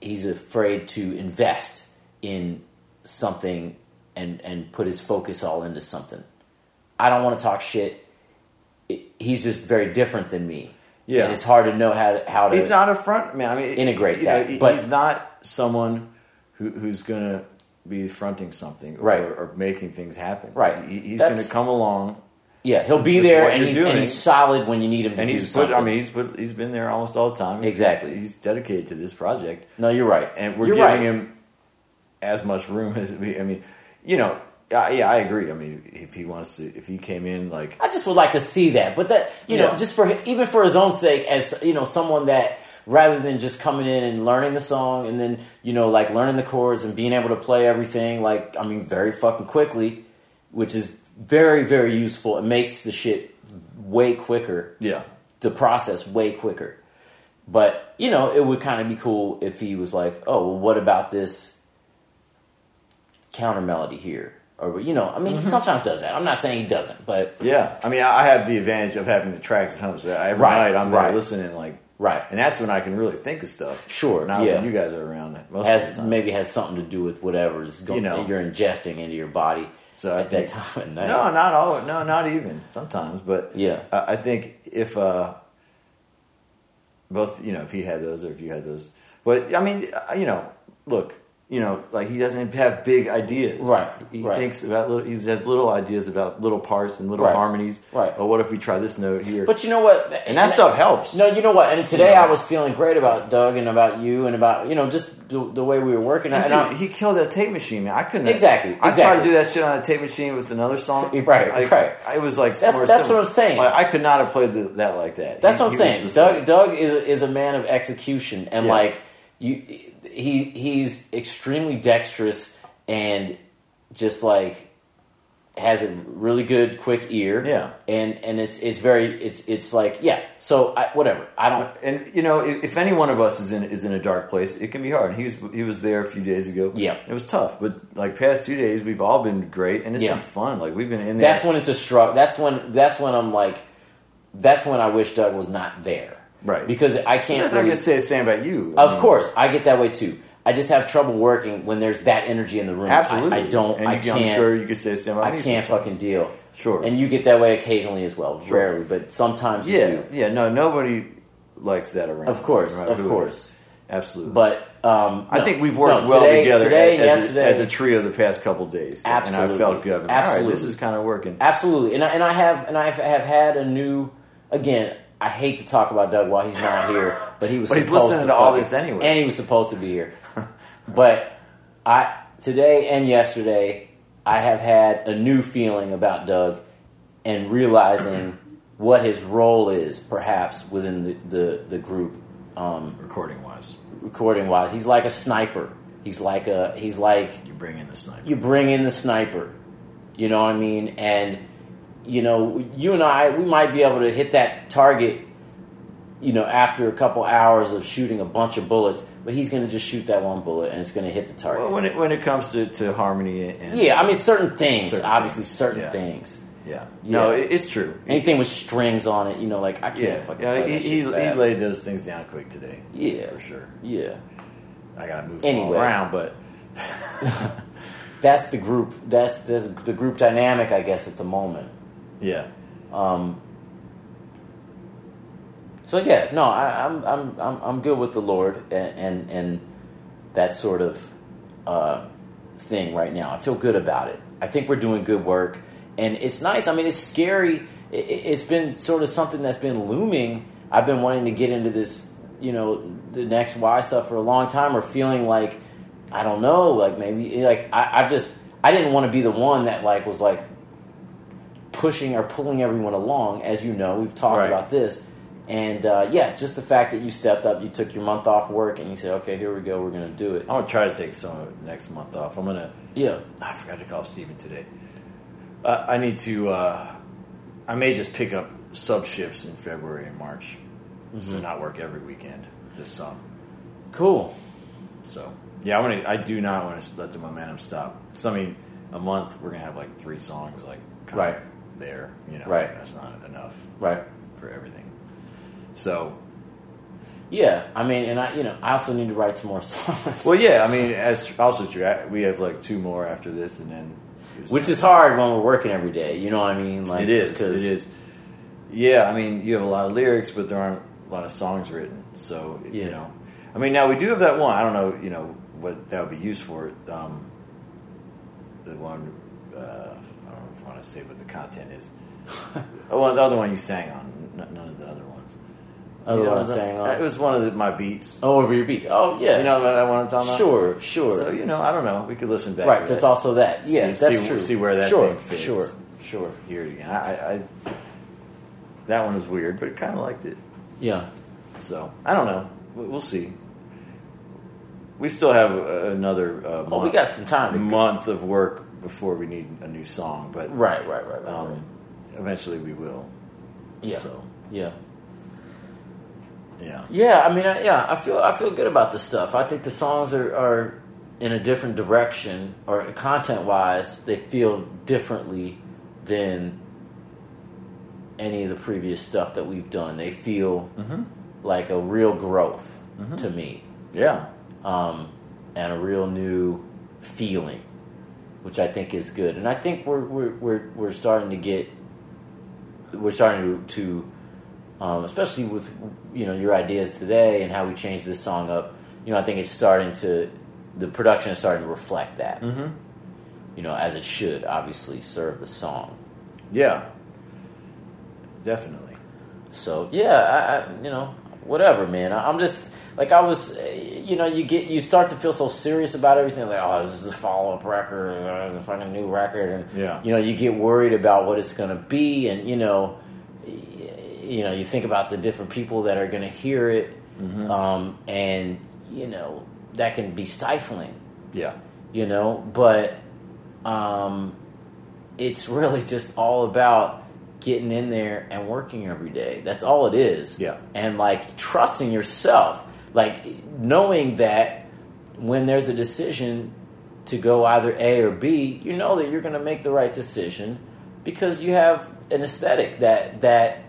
he's afraid to invest in something and and put his focus all into something. I don't want to talk shit. It, he's just very different than me. Yeah. and it's hard to know how to how to. He's not a front man. I mean, Integrate you know, that, but- he's not someone who, who's going to be fronting something or, Right. or, making things happen. Right. He, he's going to come along, Yeah, he'll be there, and he's, and he's solid when you need him to and do he's something. put. I mean, he's put. He's been there almost all the time. Exactly. He's dedicated to this project, no, you're right, and we're you're giving right. him as much room as we. I mean, you know, I, yeah, I agree. I mean, if he wants to, if he came in like I just would like to see that, but that you know, just for even for his own sake, as you know, someone that rather than just coming in and learning the song and then you know, like learning the chords and being able to play everything, like I mean, very fucking quickly, which is very very useful. It makes the shit way quicker. yeah, the process way quicker. But you know, it would kind of be cool if he was like, "Oh, well, what about this counter melody here?" Or you know, I mean, he mm-hmm. sometimes does that. I'm not saying he doesn't, but yeah. I mean, I have the advantage of having the tracks at home, so every Right, night I'm right. listening, like right, and that's when I can really think of stuff. Sure, not yeah. when you guys are around. Most of the has time. maybe has something to do with whatever is going, You know. you're ingesting into your body So I at think- that time of night. No, not all. No, not even sometimes. But Yeah. I, I think if uh, both, you know, if he had those or if you had those, but I mean, uh, you know, look, you know, like he doesn't have big ideas. Right, He right. thinks about little. He has little ideas about little parts and little Right, harmonies. right. Or what if we try this note here? But you know what? and that stuff helps. No, you know what? And today You know. I was feeling great about Doug and about you and about you know just the, the way we were working. And And dude, he killed that tape machine, man. I couldn't Exactly, I tried exactly. to do that shit on a tape machine with another song. Right, I, right. I was like, That's- that's similar. what I'm saying. Like, I could not have played the, that like that. That's He- what I'm saying. Doug, like- Doug is a, is a man of execution, and Yeah. like you he he's extremely dexterous and just like has a really good quick ear. Yeah. and and it's it's very it's it's like yeah. So I, whatever. I don't. And you know, if, if any one of us is in is in a dark place, it can be hard. He was he was there a few days ago. Yeah. it was tough, but like past two days, we've all been great, and it's Yeah. been fun. Like we've been in there. That's when it's a struggle. That's when that's when I'm like, that's when I wish Doug was not there. Right. Because I can't. That's not really- gonna say the same about you. I Of mean, course, I get that way too. I just have trouble working when there's that energy in the room. Absolutely. I, don't. And I can't. I'm sure you could say the same about I me can't fucking deal. Sure. And you get that way occasionally as well. Sure. Rarely, but sometimes you Yeah, do. yeah. No, nobody likes that around. Of course, of course. Absolutely. But um, I no, think we've worked no, well today, together today as, yesterday. a, as a trio the past couple days. Absolutely. And I Absolutely. felt good. I'm like, All right, this is kind of working. Absolutely, and I, and I have and I have had a new. Again, I hate to talk about Doug while he's not here, but he was. But he's supposed listening to to all this anyway. and he was supposed to be here. but I today and yesterday, I have had a new feeling about Doug, and realizing what his role is, perhaps within the the, the group. Um, Recording wise, recording wise, he's like a sniper. He's like a he's like you bring in the sniper. you bring in the sniper. You know what I mean? And you know, you and I, we might be able to hit that target. You know, after a couple hours of shooting a bunch of bullets, but he's going to just shoot that one bullet and it's going to hit the target. well, when it when it comes to, to harmony and yeah, I mean, certain things, Certain obviously, things, certain yeah. things. yeah, no, Yeah. it, it's true. Anything with strings on it, you know, like I can't yeah, fucking yeah. He, he, laid those things down quick today. Yeah. for sure. Yeah, I gotta move Anyway. around, but that's the group. That's the the group dynamic, I guess, at the moment. Yeah, Um, so yeah, no, I, I'm I'm I'm I'm good with the Lord and and, and that sort of uh, thing right now. I feel good about it. I think we're doing good work, and it's nice. I mean, it's scary. It, it's been sort of something that's been looming. I've been wanting to get into this, you know, the next WHY? stuff for a long time, or feeling like I don't know, like maybe like I, I've just I didn't want to be the one that like was like pushing or pulling everyone along. As you know, we've talked Right. about this. And uh, yeah, just the fact that you stepped up, you took your month off work, and you said, "Okay, here we go. We're going to do it." I'm gonna try to take some of next month off. I'm gonna. Yeah, I forgot to call Steven today. Uh, I need to. Uh, I may just pick up sub shifts in February and March, Mm-hmm. so not work every weekend this summer. cool. So yeah, I want to. I do not want to let the momentum stop. So I mean, a month we're gonna have like three songs like Right. of there. You know, Right. That's not enough Right. for everything. So Yeah, I mean, and I, you know, I also need to write some more songs. well, yeah. I mean, as also true. We have like two more after this, and then which is hard when we're working every day. You know what I mean? Like it is. Cause it is. Yeah, I mean, you have a lot of lyrics, but there aren't a lot of songs written. So Yeah. you know, I mean, now we do have that one. I don't know, you know, what that would be used for. Um, the one uh, I don't know if I want to say what the content is. oh, well, the other one you sang on. None of the other ones. Other You know, one I sang on. It was one of the, my beats. Oh, over your beats. Oh, yeah. You know that one I'm talking about? Sure, sure. So you know, I don't know. We could listen back. right. to That's that. also that. Yeah, See- that's see- true. see where that sure, thing fits. Sure, sure. Hear it again. I, I, I that one was weird, but I kind of liked it. Yeah. So I don't know. We- We'll see. We still have uh, another uh, month, Well, we got some time month of work before we need a new song, but Right, right, right, right. um, right. eventually we will. Yeah. So Yeah. yeah, Yeah, I mean, I, yeah, I feel I feel good about the stuff. I think the songs are, are in a different direction, or content wise, they feel differently than any of the previous stuff that we've done. They feel Mm-hmm. like a real growth to me, yeah, um, and a real new feeling, which I think is good. And I think we're we're we're, we're starting to get we're starting to, to um, especially with you know your ideas today and how we changed this song up. You know, I think it's starting to the production is starting to reflect that. mm-hmm. You know, as it should obviously serve the song. yeah, definitely. So yeah, I, I you know whatever, man. I, I'm just like I was. You know, you get you start to feel so serious about everything. Like, oh, this is a follow up record, uh, the fucking new record, and Yeah. you know, you get worried about what it's going to be, and you know, y- you know, you think about the different people that are going to hear it, Mm-hmm. um, and you know, that can be stifling, Yeah. you know, but um, it's really just all about getting in there and working every day. That's all it is. Yeah. And like trusting yourself, like knowing that when there's a decision to go either A or B, you know that you're going to make the right decision because you have an aesthetic that that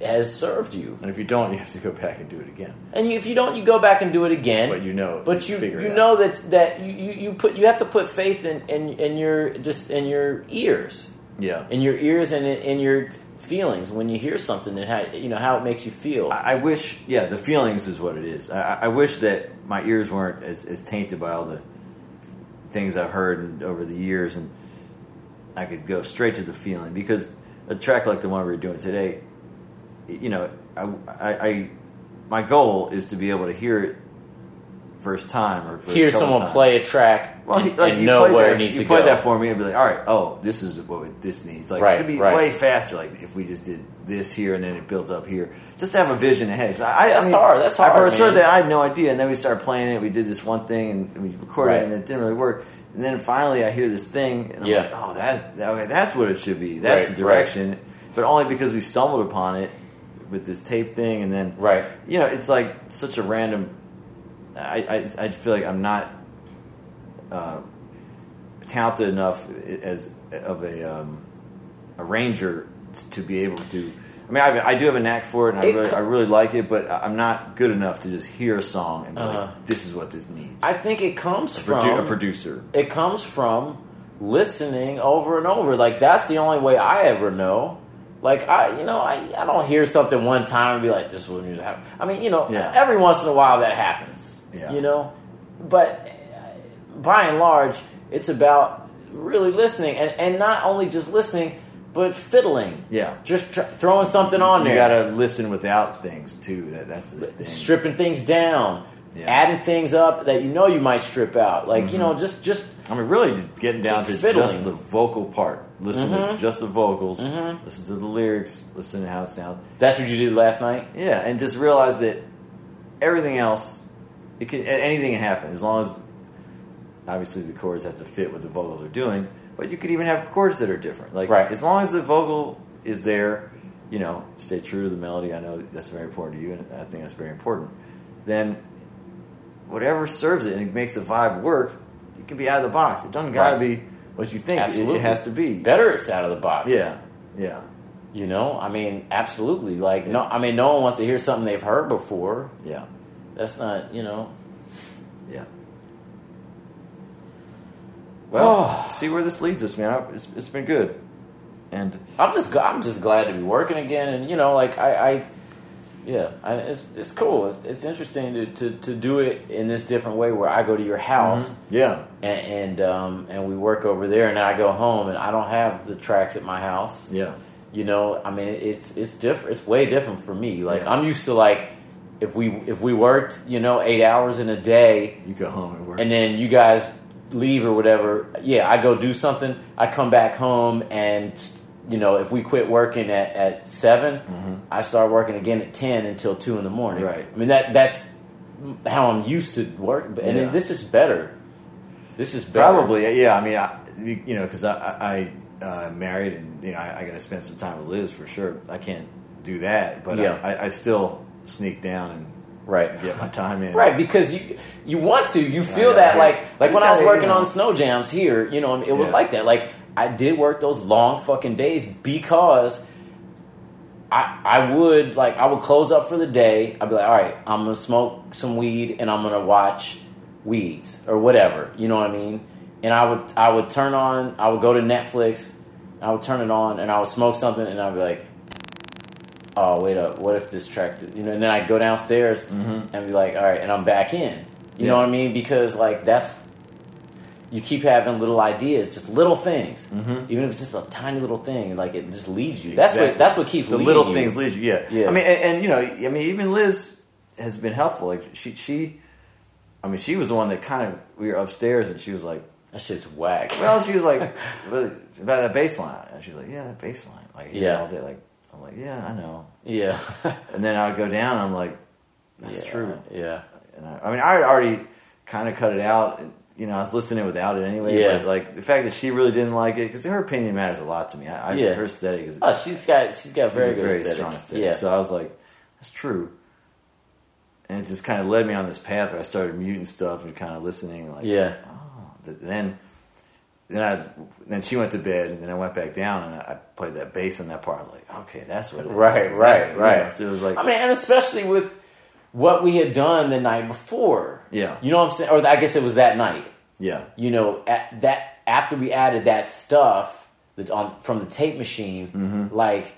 has served you. And if you don't, you have to go back and do it again. And you, if you don't, you go back and do it again. But you know, But you you out. know that that you, you, you put you have to put faith in, in, in your just in your ears, Yeah. in your ears and in, your feelings when you hear something and how you know how it makes you feel. I I wish, yeah, the feelings is what it is. I, I- wish that my ears weren't as, as tainted by all the things I've heard and, over the years, and I could go straight to the feeling. Because a track like the one we're doing today, you know, I, I, I my goal is to be able to hear it first time or first hear someone times. play a track Well, and, he, like and you know where that, it needs you to played go. that for me and be like, all right, oh, this is what this needs. Like Right, to be right. way faster. Like if we just did this here and then it builds up here, just to have a vision ahead. I, I, That's I mean, hard, that's I hard, first heard that I had no idea, and then we started playing it. We did this one thing and we recorded Right. it, and it didn't really work. And then finally, I hear this thing, and I'm Yeah. like, oh, that's that, okay, that's what it should be. That's the direction. But only because we stumbled upon it with this tape thing, and then Right. you know, it's like such a random. I, I, I feel like I'm not uh, talented enough as of a um, arranger to be able to. I mean, I, I do have a knack for it, and I really, co- I really like it, but I'm not good enough to just hear a song and be Uh-huh. like, "This is what this needs." I think it comes a, from produ- a producer. it comes from listening over and over. Like that's the only way I ever know. Like I, you know, I, I don't hear something one time and be like, "This is what needs to happen." I mean, you know, Yeah. every once in a while that happens. Yeah. You know, but uh, by and large, it's about really listening and and not only just listening, but fiddling. Yeah. just tr- throwing something on You there. You got to listen without things too. That that's the thing. stripping things down, Yeah. adding things up that you know you might strip out. Like Mm-hmm. you know, just just I mean, really, just getting down to fiddling. just the vocal part. Listen to Mhm. just the vocals. Mhm. Listen to the lyrics. Listen to how it sounds. that's what you did last night. Yeah, and just realize that everything else, it can anything can happen as long as obviously the chords have to fit what the vocals are doing. But you could even have chords that are different. Like Right. as long as the vocal is there, you know, stay true to the melody. I know that's very important to you, and I think that's very important. Then whatever serves it and it makes the vibe work, it can be out of the box. It doesn't got to Right. be what you think Absolutely, it has to be. Better, it's out of the box. Yeah, yeah, you know. I mean, absolutely. Like no, I mean, no one wants to hear something they've heard before. yeah, That's not, you know. yeah. Well, see where this leads us, man. It's, it's been good, and I'm just, I'm just glad to be working again, and you know, like I, I yeah, I, it's it's cool. It's, it's interesting to, to to do it in this different way, where I go to your house. yeah, and and, um, and we work over there, and then I go home, and I don't have the tracks at my house. yeah, You know, I mean, it's it's different. It's way different for me. Like Yeah. I'm used to like if we if we worked, you know, eight hours in a day, you go home and work. and then you guys leave or whatever. Yeah, I go do something. I come back home, and you know, if we quit working at at 7 I start working again at ten until two in the morning. Mm-hmm. Right. I mean that that's how I'm used to work, and Yeah. this is better. This is better. Probably, yeah. I mean, I, you know, because I, I, I uh, married and you know I, I got to spend some time with Liz for sure. I can't do that, but Yeah. I, I still sneak down and Right. get my time in. Right, because you you want to, you feel yeah, that yeah. like like when I was working on snow jams here, you know, it was Yeah. like that. Like I did work those long fucking days because I I would like I would close up for the day. I'd be like, all right, I'm gonna smoke some weed and I'm gonna watch weeds or whatever. You know what I mean? And I would I would turn on I would go to Netflix, I would turn it on and I would smoke something and I'd be like, oh wait up, what if this track, you know? And then I'd go downstairs mm-hmm. and be like, all right, and I'm back in. You know what I mean? Because like that's you keep having little ideas, just little things, mm-hmm. even if it's just a tiny little thing. Like it just leads you. That's what that's what keeps the little you. things lead you. Yeah, Yeah. I mean, and, and you know, I mean, even Liz has been helpful. Like she, she, I mean, she was the one that kind of we were upstairs and she was like, That shit's whack. well, she was like about that bass line, and she was like, yeah, that bass line, like I Yeah. all day. Like I'm like, yeah, I know. yeah, And then I would go down, and I'm like, that's Yeah, true. Yeah, And I, I mean, I already kind of cut it out. And, you know, I was listening without it anyway. Yeah. But like the fact that she really didn't like it because her opinion matters a lot to me. I, I Yeah. her aesthetic is Oh, she's got she's got very good very aesthetic. strong aesthetic. Yeah. So I was like, that's true. And it just kind of led me on this path where I started muting stuff and kind of listening. Like, yeah. Oh, th- then, then I, then she went to bed, and then I went back down and I, played that bass in that part. Like, okay, that's what. It was. Right, is. right, right. Know, so it was like, I mean, and especially with what we had done the night before. Yeah. You know what I'm saying? Or I guess it was that night. yeah, You know, at that after we added that stuff that on from the tape machine, Mm-hmm. like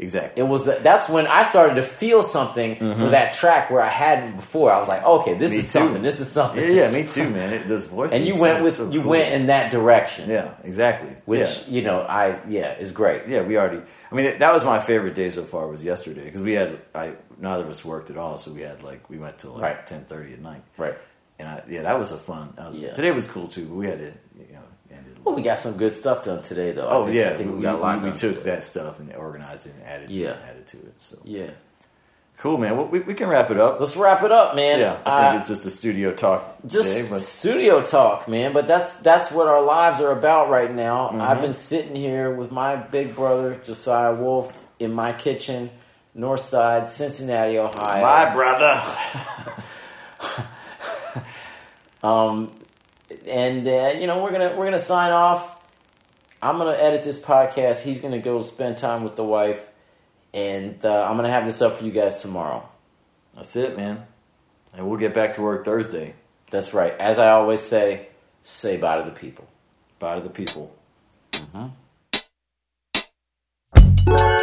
exactly. it was the, that's when I started to feel something for that track where I hadn't before. I was like, okay, this Mm-hmm. Me is too. something. This is something. yeah, yeah, me too, man. It does voice. And you went with so you cool. went in that direction, Yeah, exactly. which yeah. you know I yeah is great. yeah, we already. I mean, that was my favorite day so far. Was yesterday because we had. I neither of us worked at all, so we had like we went till like Right. ten thirty at night. Right. And I, yeah, that was a fun. That was, Yeah. Today was cool too, but we had to, you know, end it. Well, we got some good stuff done today, though. I oh think, yeah, I think we, got a lot We, done. took today. that stuff and organized it and added, Yeah. added to it. So Yeah. cool, man. Well, we, we can wrap it up. Let's wrap it up, man. yeah, I Uh, think it's just a studio talk just today, but studio talk, man. But that's that's what our lives are about right now. Mm-hmm. I've been sitting here with my big brother Josiah Wolf in my kitchen, North Side, Cincinnati, Ohio. my brother. Um, and uh, you know we're gonna we're gonna sign off. I'm gonna edit this podcast. He's gonna go spend time with the wife, and uh, I'm gonna have this up for you guys tomorrow. That's it, man. And we'll get back to work Thursday. That's right. As I always say, say bye to the people. Bye to the people. Yes,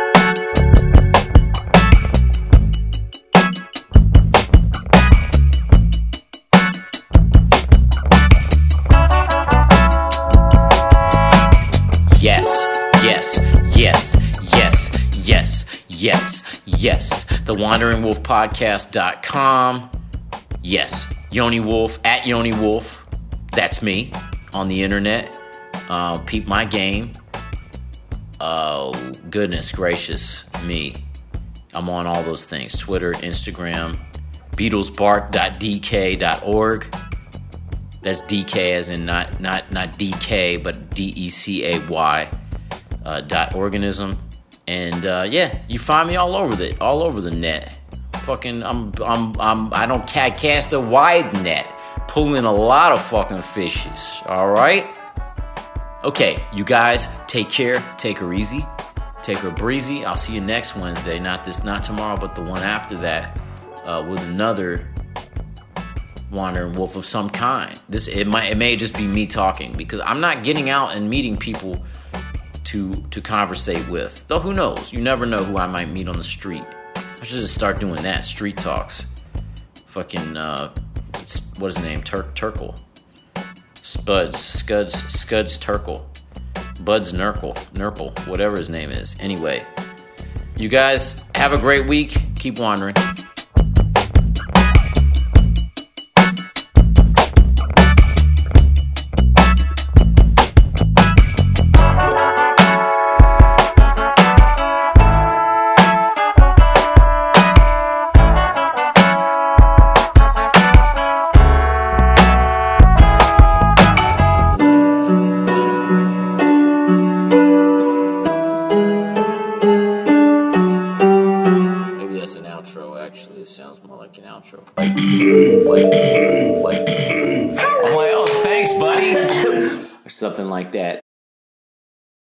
yes, yes. The Wandering Wolf Podcast.com. Yes, Yoni Wolf at Yoni Wolf. That's me on the internet. Uh, peep my game. Oh, goodness gracious me. I'm on all those things Twitter, Instagram, BeatlesBark.dk.org. That's DK as in not not not DK, but D E C A Y uh, dot organism. And uh, yeah, you find me all over the all over the net. Fucking, I'm I'm I'm I don't ca- cast a wide net, pulling a lot of fucking fishes. All right. Okay, you guys, take care. Take her easy. Take her breezy. I'll see you next Wednesday. Not this, not tomorrow, but the one after that, uh, with another wandering wolf of some kind. This it might it may just be me talking because I'm not getting out and meeting people to to conversate with. Though who knows? You never know who I might meet on the street. I should just start doing that. Street talks. Fucking uh, what is his name? Turk Turkle. Spuds Scuds Scuds Turkle. Buds Nurkle Nurple whatever his name is. Anyway, you guys have a great week. Keep wandering.